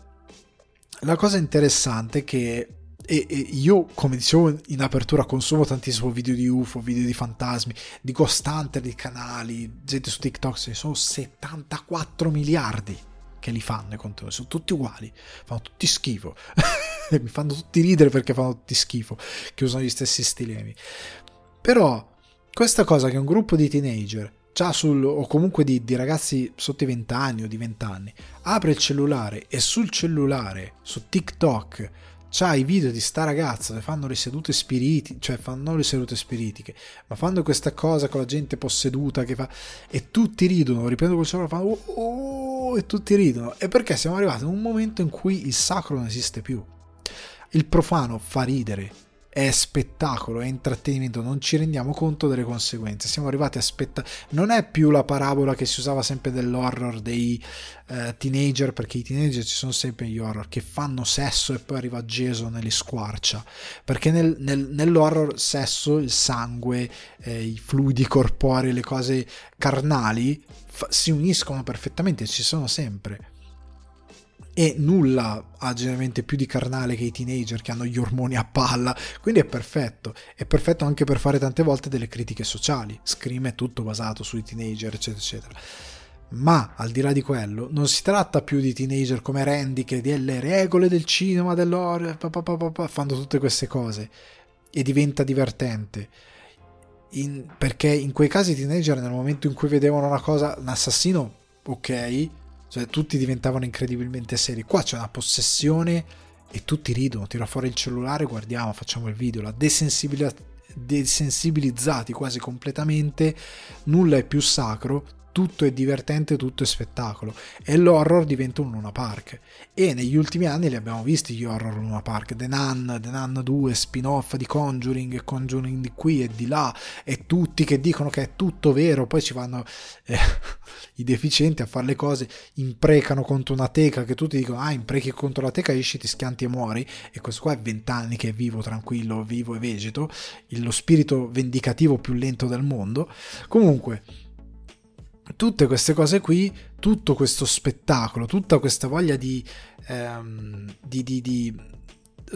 [SPEAKER 1] la cosa interessante è che e, e, io, come dicevo in apertura, consumo tantissimo video di UFO, video di fantasmi, di Ghost Hunter, di canali, gente su TikTok, ce ne sono 74 miliardi che li fanno i contenuti, sono tutti uguali, fanno tutti schifo, mi fanno tutti ridere perché fanno tutti schifo, che usano gli stessi stilemi. Però questa cosa che un gruppo di teenager già sul, o comunque di, di, ragazzi sotto i 20 anni o di 20 anni, apre il cellulare e sul cellulare, su TikTok, c'ha i video di sta ragazza che fanno le sedute spiritiche, cioè fanno le sedute spiritiche, ma fanno questa cosa con la gente posseduta che fa, e tutti ridono, riprendono quel cellulare, fanno oh, oh, e tutti ridono. E perché siamo arrivati in un momento in cui il sacro non esiste più. Il profano fa ridere, è spettacolo, è intrattenimento, non ci rendiamo conto delle conseguenze. Siamo arrivati a spettacolo. Non è più la parabola che si usava sempre dell'horror dei uh, teenager, perché i teenager ci sono sempre gli horror che fanno sesso e poi arriva Jason e li squarcia. Perché nel, nel, nell'horror sesso, il sangue, eh, i fluidi corporei, le cose carnali fa- si uniscono perfettamente, ci sono sempre e nulla ha generalmente più di carnale che i teenager che hanno gli ormoni a palla, quindi è perfetto. È perfetto anche per fare tante volte delle critiche sociali. Scream è tutto basato sui teenager, eccetera, eccetera. Ma al di là di quello, non si tratta più di teenager come Randy che delle regole del cinema, dell'horror, fanno tutte queste cose e diventa divertente. In, perché in quei casi i teenager nel momento in cui vedevano una cosa, un assassino, ok, cioè, tutti diventavano incredibilmente seri. Qua c'è una possessione e tutti ridono. Tira fuori il cellulare, guardiamo, facciamo il video. La desensibilità desensibilizzati quasi completamente, nulla è più sacro, tutto è divertente, tutto è spettacolo. E l'horror diventa un Luna Park. E negli ultimi anni li abbiamo visti gli horror Luna Park. The Nun, The Nun 2, spin-off di Conjuring Conjuring di qui e di là. E tutti che dicono che è tutto vero poi ci vanno eh, i deficienti a fare le cose imprecano contro una teca che tutti dicono ah imprechi contro la teca esci ti schianti e muori. E questo qua è vent'anni che è vivo tranquillo vivo e vegeto lo spirito vendicativo più lento del mondo. Comunque tutte queste cose qui, tutto questo spettacolo, tutta questa voglia di, ehm, di, di, di,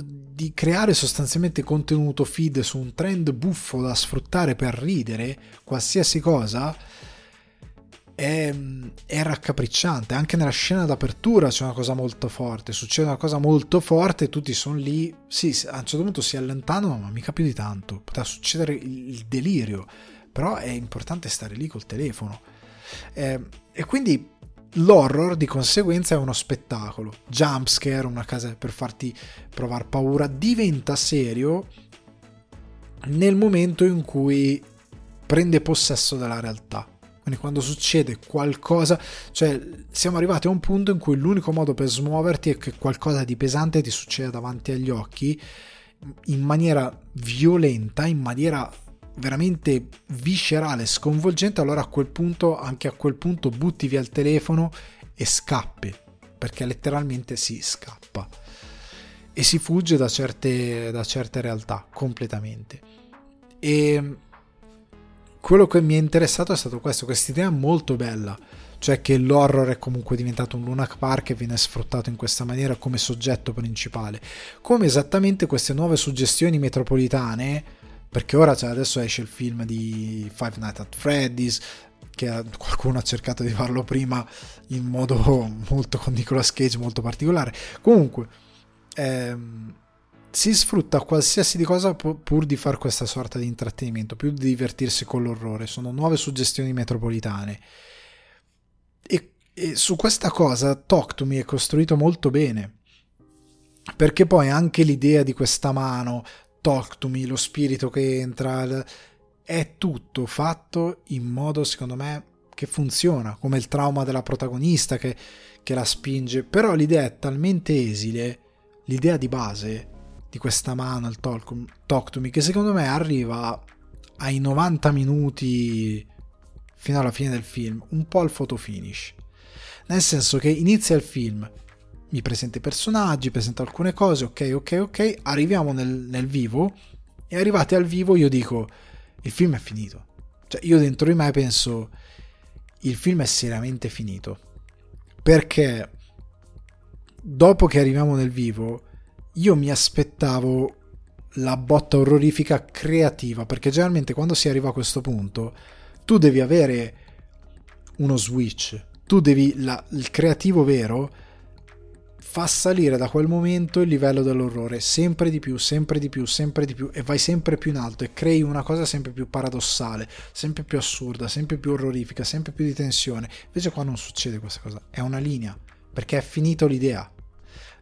[SPEAKER 1] di, creare sostanzialmente contenuto feed su un trend buffo da sfruttare per ridere qualsiasi cosa è, è raccapricciante. Anche nella scena d'apertura c'è una cosa molto forte, succede una cosa molto forte tutti sono lì, sì, a un certo punto si allontanano, ma mica più di tanto, poteva succedere il delirio, però è importante stare lì col telefono eh, e quindi l'horror di conseguenza è uno spettacolo. Jumpscare, una casa per farti provare paura, diventa serio nel momento in cui prende possesso della realtà. Quindi quando succede qualcosa, cioè siamo arrivati a un punto in cui l'unico modo per smuoverti è che qualcosa di pesante ti succeda davanti agli occhi in maniera violenta, in maniera veramente viscerale, sconvolgente, allora a quel punto, anche a quel punto, butti via il telefono e scappi. perché letteralmente si scappa e si fugge da certe, da certe realtà completamente. E quello che mi è interessato è stato questo, questa idea molto bella, cioè che l'horror è comunque diventato un Luna Park e viene sfruttato in questa maniera come soggetto principale, come esattamente queste nuove suggestioni metropolitane, perché ora cioè, adesso esce il film di Five Nights at Freddy's, che qualcuno ha cercato di farlo prima in modo molto con Nicolas Cage molto particolare. Comunque, ehm, si sfrutta qualsiasi di cosa pur di fare questa sorta di intrattenimento, più di divertirsi con l'orrore. Sono nuove suggestioni metropolitane. E, e su questa cosa Talk to Me è costruito molto bene. Perché poi anche l'idea di questa mano, Talk to Me, lo spirito che entra, è tutto fatto in modo, secondo me, che funziona, come il trauma della protagonista che, che la spinge. Però l'idea è talmente esile, l'idea di base di questa mano, il talk, talk to me, che secondo me arriva ai 90 minuti fino alla fine del film, un po' al photo finish. Nel senso che inizia il film, mi presenta i personaggi, presenta alcune cose, ok, ok, ok, arriviamo nel, nel vivo e arrivati al vivo io dico il film è finito. Cioè io dentro di me penso il film è seriamente finito. Perché dopo che arriviamo nel vivo io mi aspettavo la botta orrorifica creativa, perché generalmente quando si arriva a questo punto tu devi avere uno switch, tu devi la, il creativo vero fa salire da quel momento il livello dell'orrore sempre di più, sempre di più, sempre di più e vai sempre più in alto e crei una cosa sempre più paradossale, sempre più assurda, sempre più orrorifica, sempre più di tensione. Invece qua non succede questa cosa, è una linea, perché è finito l'idea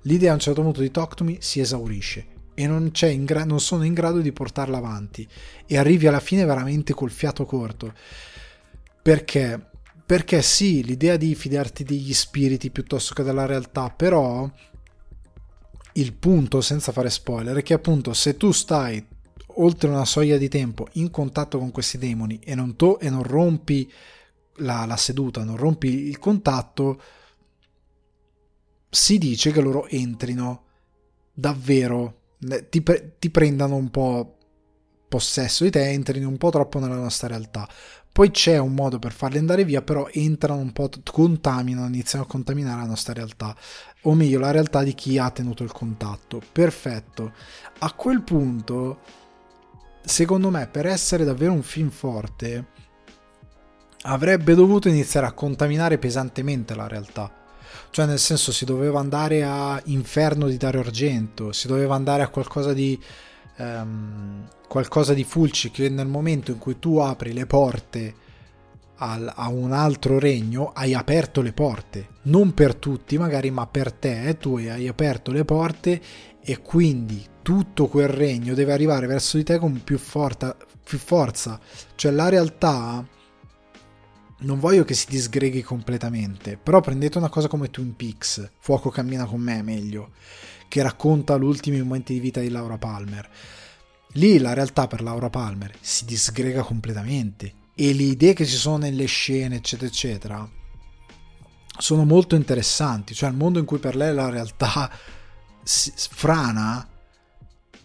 [SPEAKER 1] l'idea a un certo punto di Talk si esaurisce e non, gra- non sono in grado di portarla avanti e arrivi alla fine veramente col fiato corto. Perché? Perché sì, l'idea di fidarti degli spiriti piuttosto che della realtà, però il punto, senza fare spoiler, è che appunto se tu stai oltre una soglia di tempo in contatto con questi demoni e non, to- e non rompi la, la seduta, non rompi il contatto, si dice che loro entrino davvero, ti, pre- ti prendano un po' possesso di te, entrino un po' troppo nella nostra realtà. Poi c'è un modo per farli andare via, però entrano un po', contaminano, iniziano a contaminare la nostra realtà, o meglio la realtà di chi ha tenuto il contatto. Perfetto. A quel punto, secondo me, per essere davvero un film forte, avrebbe dovuto iniziare a contaminare pesantemente la realtà cioè nel senso si doveva andare a Inferno di Dario Argento, si doveva andare a qualcosa di um, qualcosa di Fulci che nel momento in cui tu apri le porte al, a un altro regno hai aperto le porte, non per tutti magari ma per te, eh, tu hai aperto le porte e quindi tutto quel regno deve arrivare verso di te con più, forta, più forza, cioè la realtà non voglio che si disgreghi completamente, però prendete una cosa come Twin Peaks, Fuoco cammina con me meglio, che racconta gli ultimi momenti di vita di Laura Palmer. Lì la realtà per Laura Palmer si disgrega completamente e le idee che ci sono nelle scene, eccetera, eccetera, sono molto interessanti. Cioè il mondo in cui per lei la realtà frana,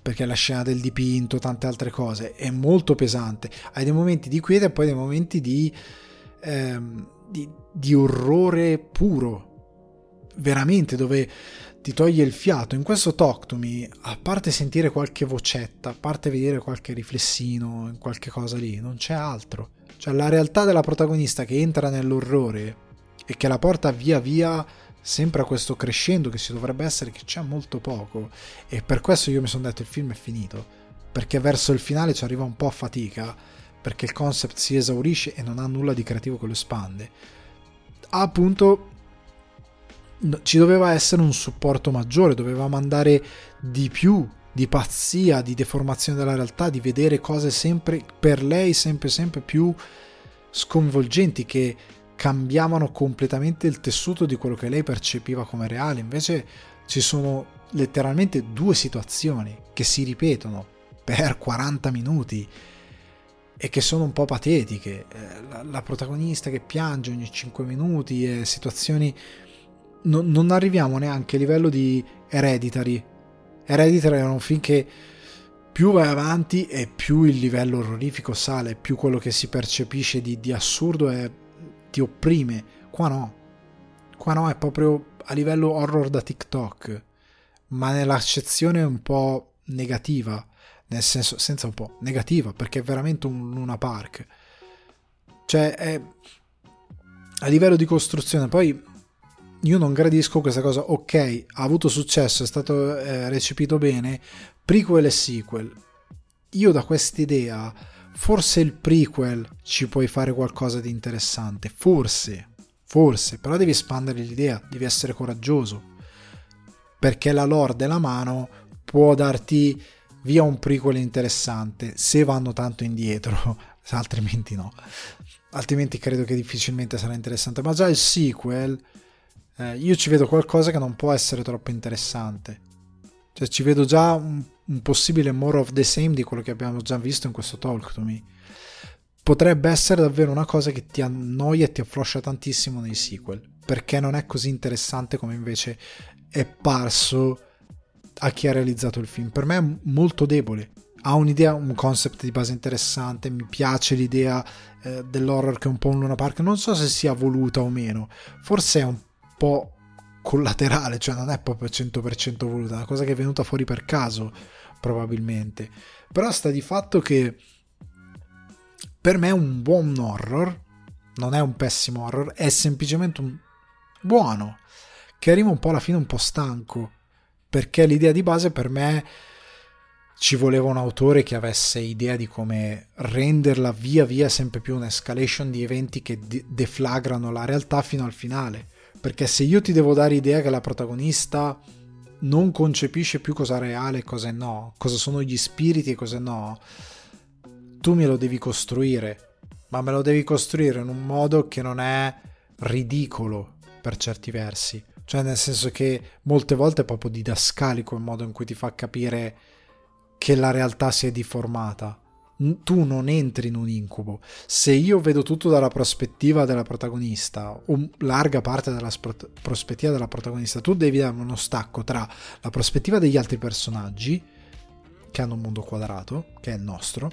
[SPEAKER 1] perché la scena del dipinto, tante altre cose, è molto pesante. Hai dei momenti di quiete e poi dei momenti di ehm, di, di orrore puro, veramente, dove ti toglie il fiato. In questo Talk to Me, a parte sentire qualche vocetta, a parte vedere qualche riflessino, qualche cosa lì, non c'è altro. Cioè la realtà della protagonista che entra nell'orrore e che la porta via via sempre a questo crescendo che si dovrebbe essere, che c'è molto poco. E per questo io mi sono detto il film è finito. Perché verso il finale ci arriva un po' a fatica perché il concept si esaurisce e non ha nulla di creativo che lo espande. Appunto, ci doveva essere un supporto maggiore, dovevamo andare di più di pazzia, di deformazione della realtà, di vedere cose sempre per lei sempre sempre più sconvolgenti che cambiavano completamente il tessuto di quello che lei percepiva come reale. Invece ci sono letteralmente due situazioni che si ripetono per 40 minuti e che sono un po' patetiche. Eh, la, la, protagonista che piange ogni 5 minuti e situazioni no, non arriviamo neanche a livello di Hereditary. Hereditary era un film che più vai avanti e più il livello orrorifico sale, più quello che si percepisce di, di assurdo è, ti opprime. Qua no. Qua no, è proprio a livello horror da TikTok, ma nell'accezione un po' negativa, nel senso, senza un po' negativa, perché è veramente un Luna Park. Cioè, è a livello di costruzione, poi io non gradisco questa cosa, ok, ha avuto successo, è stato eh, recepito bene, prequel e sequel. Io da quest'idea, forse il prequel ci puoi fare qualcosa di interessante, forse, forse, però devi espandere l'idea, devi essere coraggioso, perché la lore della mano può darti via un prequel interessante se vanno tanto indietro, altrimenti no. Altrimenti credo che difficilmente sarà interessante, ma già il sequel eh, io ci vedo qualcosa che non può essere troppo interessante. Cioè ci vedo già un, un possibile more of the same di quello che abbiamo già visto in questo Talk to Me. Potrebbe essere davvero una cosa che ti annoia e ti affloscia tantissimo nei sequel, perché non è così interessante come invece è parso a chi ha realizzato il film. Per me è molto debole. Ha un'idea, un concept di base interessante. Mi piace l'idea eh, dell'horror che è un po' un Luna Park. Non so se sia voluta o meno. Forse è un po' collaterale, cioè non è proprio 100% voluta, è una cosa che è venuta fuori per caso, probabilmente. Però sta di fatto che per me è un buon horror, non è un pessimo horror, è semplicemente un buono, che arriva un po' alla fine un po' stanco, perché l'idea di base per me ci voleva un autore che avesse idea di come renderla via via sempre più un'escalation di eventi che deflagrano la realtà fino al finale perché se io ti devo dare idea che la protagonista non concepisce più cosa è reale e cosa no, cosa sono gli spiriti e cosa no, tu me lo devi costruire, ma me lo devi costruire in un modo che non è ridicolo per certi versi. Cioè, nel senso che molte volte è proprio didascalico il modo in cui ti fa capire che la realtà si è deformata tu non entri in un incubo. Se io vedo tutto dalla prospettiva della protagonista, o larga parte della sp- prospettiva della protagonista, tu devi dare uno stacco tra la prospettiva degli altri personaggi, che hanno un mondo quadrato, che è il nostro,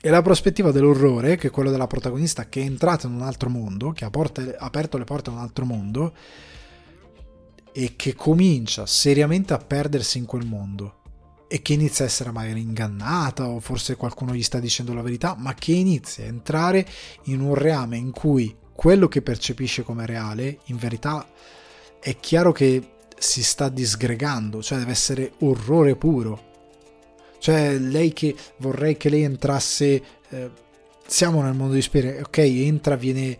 [SPEAKER 1] e la prospettiva dell'orrore, che è quello della protagonista che è entrata in un altro mondo, che ha porte, aperto le porte a un altro mondo, e che comincia seriamente a perdersi in quel mondo e che inizia a essere magari ingannata o forse qualcuno gli sta dicendo la verità, ma che inizia a entrare in un reame in cui quello che percepisce come reale, in verità è chiaro che si sta disgregando, cioè deve essere orrore puro. Cioè lei che vorrei che lei entrasse, eh, siamo nel mondo di spiriti, ok, entra, viene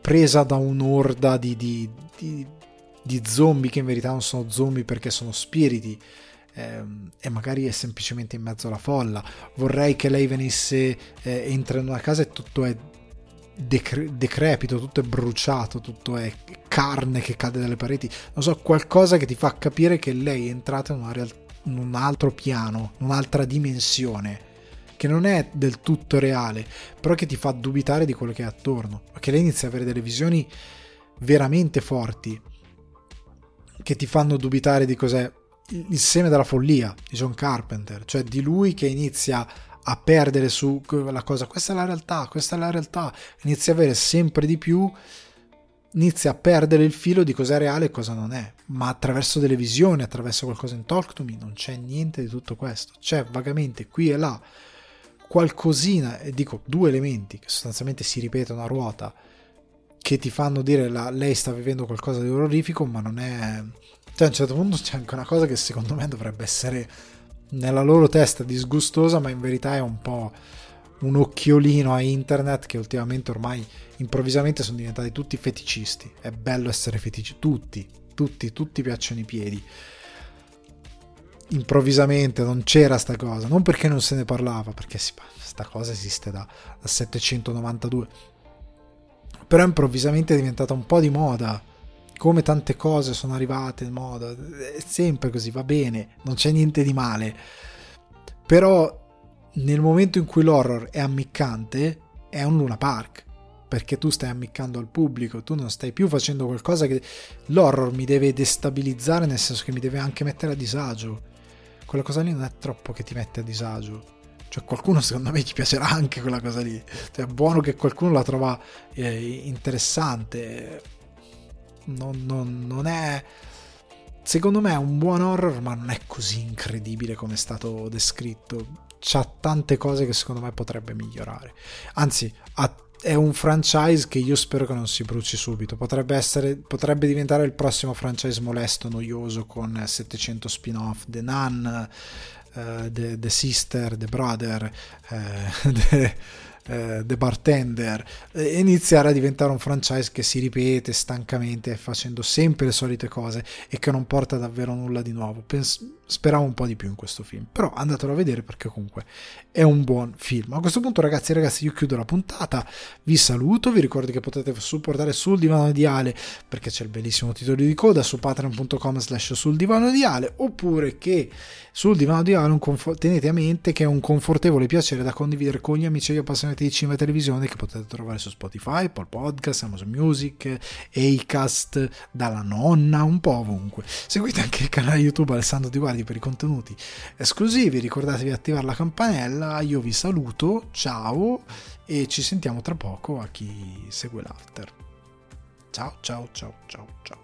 [SPEAKER 1] presa da un'orda di, di, di, di zombie che in verità non sono zombie perché sono spiriti ehm, e magari è semplicemente in mezzo alla folla. Vorrei che lei venisse, eh, entra in una casa e tutto è decre- decrepito, tutto è bruciato, tutto è carne che cade dalle pareti. Non so, qualcosa che ti fa capire che lei è entrata in, una real- in un altro piano, un'altra dimensione che non è del tutto reale, però che ti fa dubitare di quello che è attorno, perché lei inizia ad avere delle visioni veramente forti che ti fanno dubitare di cos'è il seme della follia di John Carpenter, cioè di lui che inizia a perdere su la cosa, questa è la realtà, questa è la realtà, inizia a avere sempre di più, inizia a perdere il filo di cosa è reale e cosa non è, ma attraverso delle visioni, attraverso qualcosa in Talk to Me, non c'è niente di tutto questo, c'è vagamente qui e là qualcosina, e dico due elementi che sostanzialmente si ripetono a ruota, che ti fanno dire la, lei sta vivendo qualcosa di orrorifico, ma non è cioè, a un certo punto c'è anche una cosa che secondo me dovrebbe essere nella loro testa disgustosa, ma in verità è un po' un occhiolino a internet che ultimamente ormai improvvisamente sono diventati tutti feticisti. È bello essere feticisti, tutti, tutti, tutti piacciono i piedi. Improvvisamente non c'era sta cosa, non perché non se ne parlava, perché sta cosa esiste da, da 792. Però improvvisamente è diventata un po' di moda come tante cose sono arrivate in moda, è sempre così, va bene, non c'è niente di male. Però nel momento in cui l'horror è ammiccante, è un Luna Park. perché tu stai ammiccando al pubblico, tu non stai più facendo qualcosa che l'horror mi deve destabilizzare, nel senso che mi deve anche mettere a disagio. Quella cosa lì non è troppo che ti mette a disagio. Cioè, qualcuno secondo me ti piacerà anche quella cosa lì. Cioè, è buono che qualcuno la trova eh, interessante. Non, non, non è secondo me è un buon horror, ma non è così incredibile come è stato descritto. C'ha tante cose che secondo me potrebbe migliorare. Anzi, è un franchise che io spero che non si bruci subito. Potrebbe, essere, potrebbe diventare il prossimo franchise molesto, noioso, con 700 spin-off, The Nun, uh, the, the, Sister, The Brother, uh, the, eh, The Bartender e iniziare a diventare un franchise che si ripete stancamente facendo sempre le solite cose e che non porta davvero nulla di nuovo. Pens- speravo un po' di più in questo film, però andatelo a vedere perché comunque è un buon film. A questo punto ragazzi ragazzi io chiudo la puntata, vi saluto, vi ricordo che potete supportare sul divano di Ale perché c'è il bellissimo titolo di coda su patreon.com slash sul divano di Ale oppure che sul divano di Ale tenete a mente che è un confortevole piacere da condividere con gli amici e gli appassionati di cinema e televisione che potete trovare su Spotify, Apple Podcast, Amazon Music, Acast, dalla nonna, un po' ovunque. Seguite anche il canale YouTube Alessandro Di Guardi per i contenuti esclusivi, ricordatevi di attivare la campanella, io vi saluto, ciao e ci sentiamo tra poco a chi segue l'after. Ciao ciao ciao ciao ciao.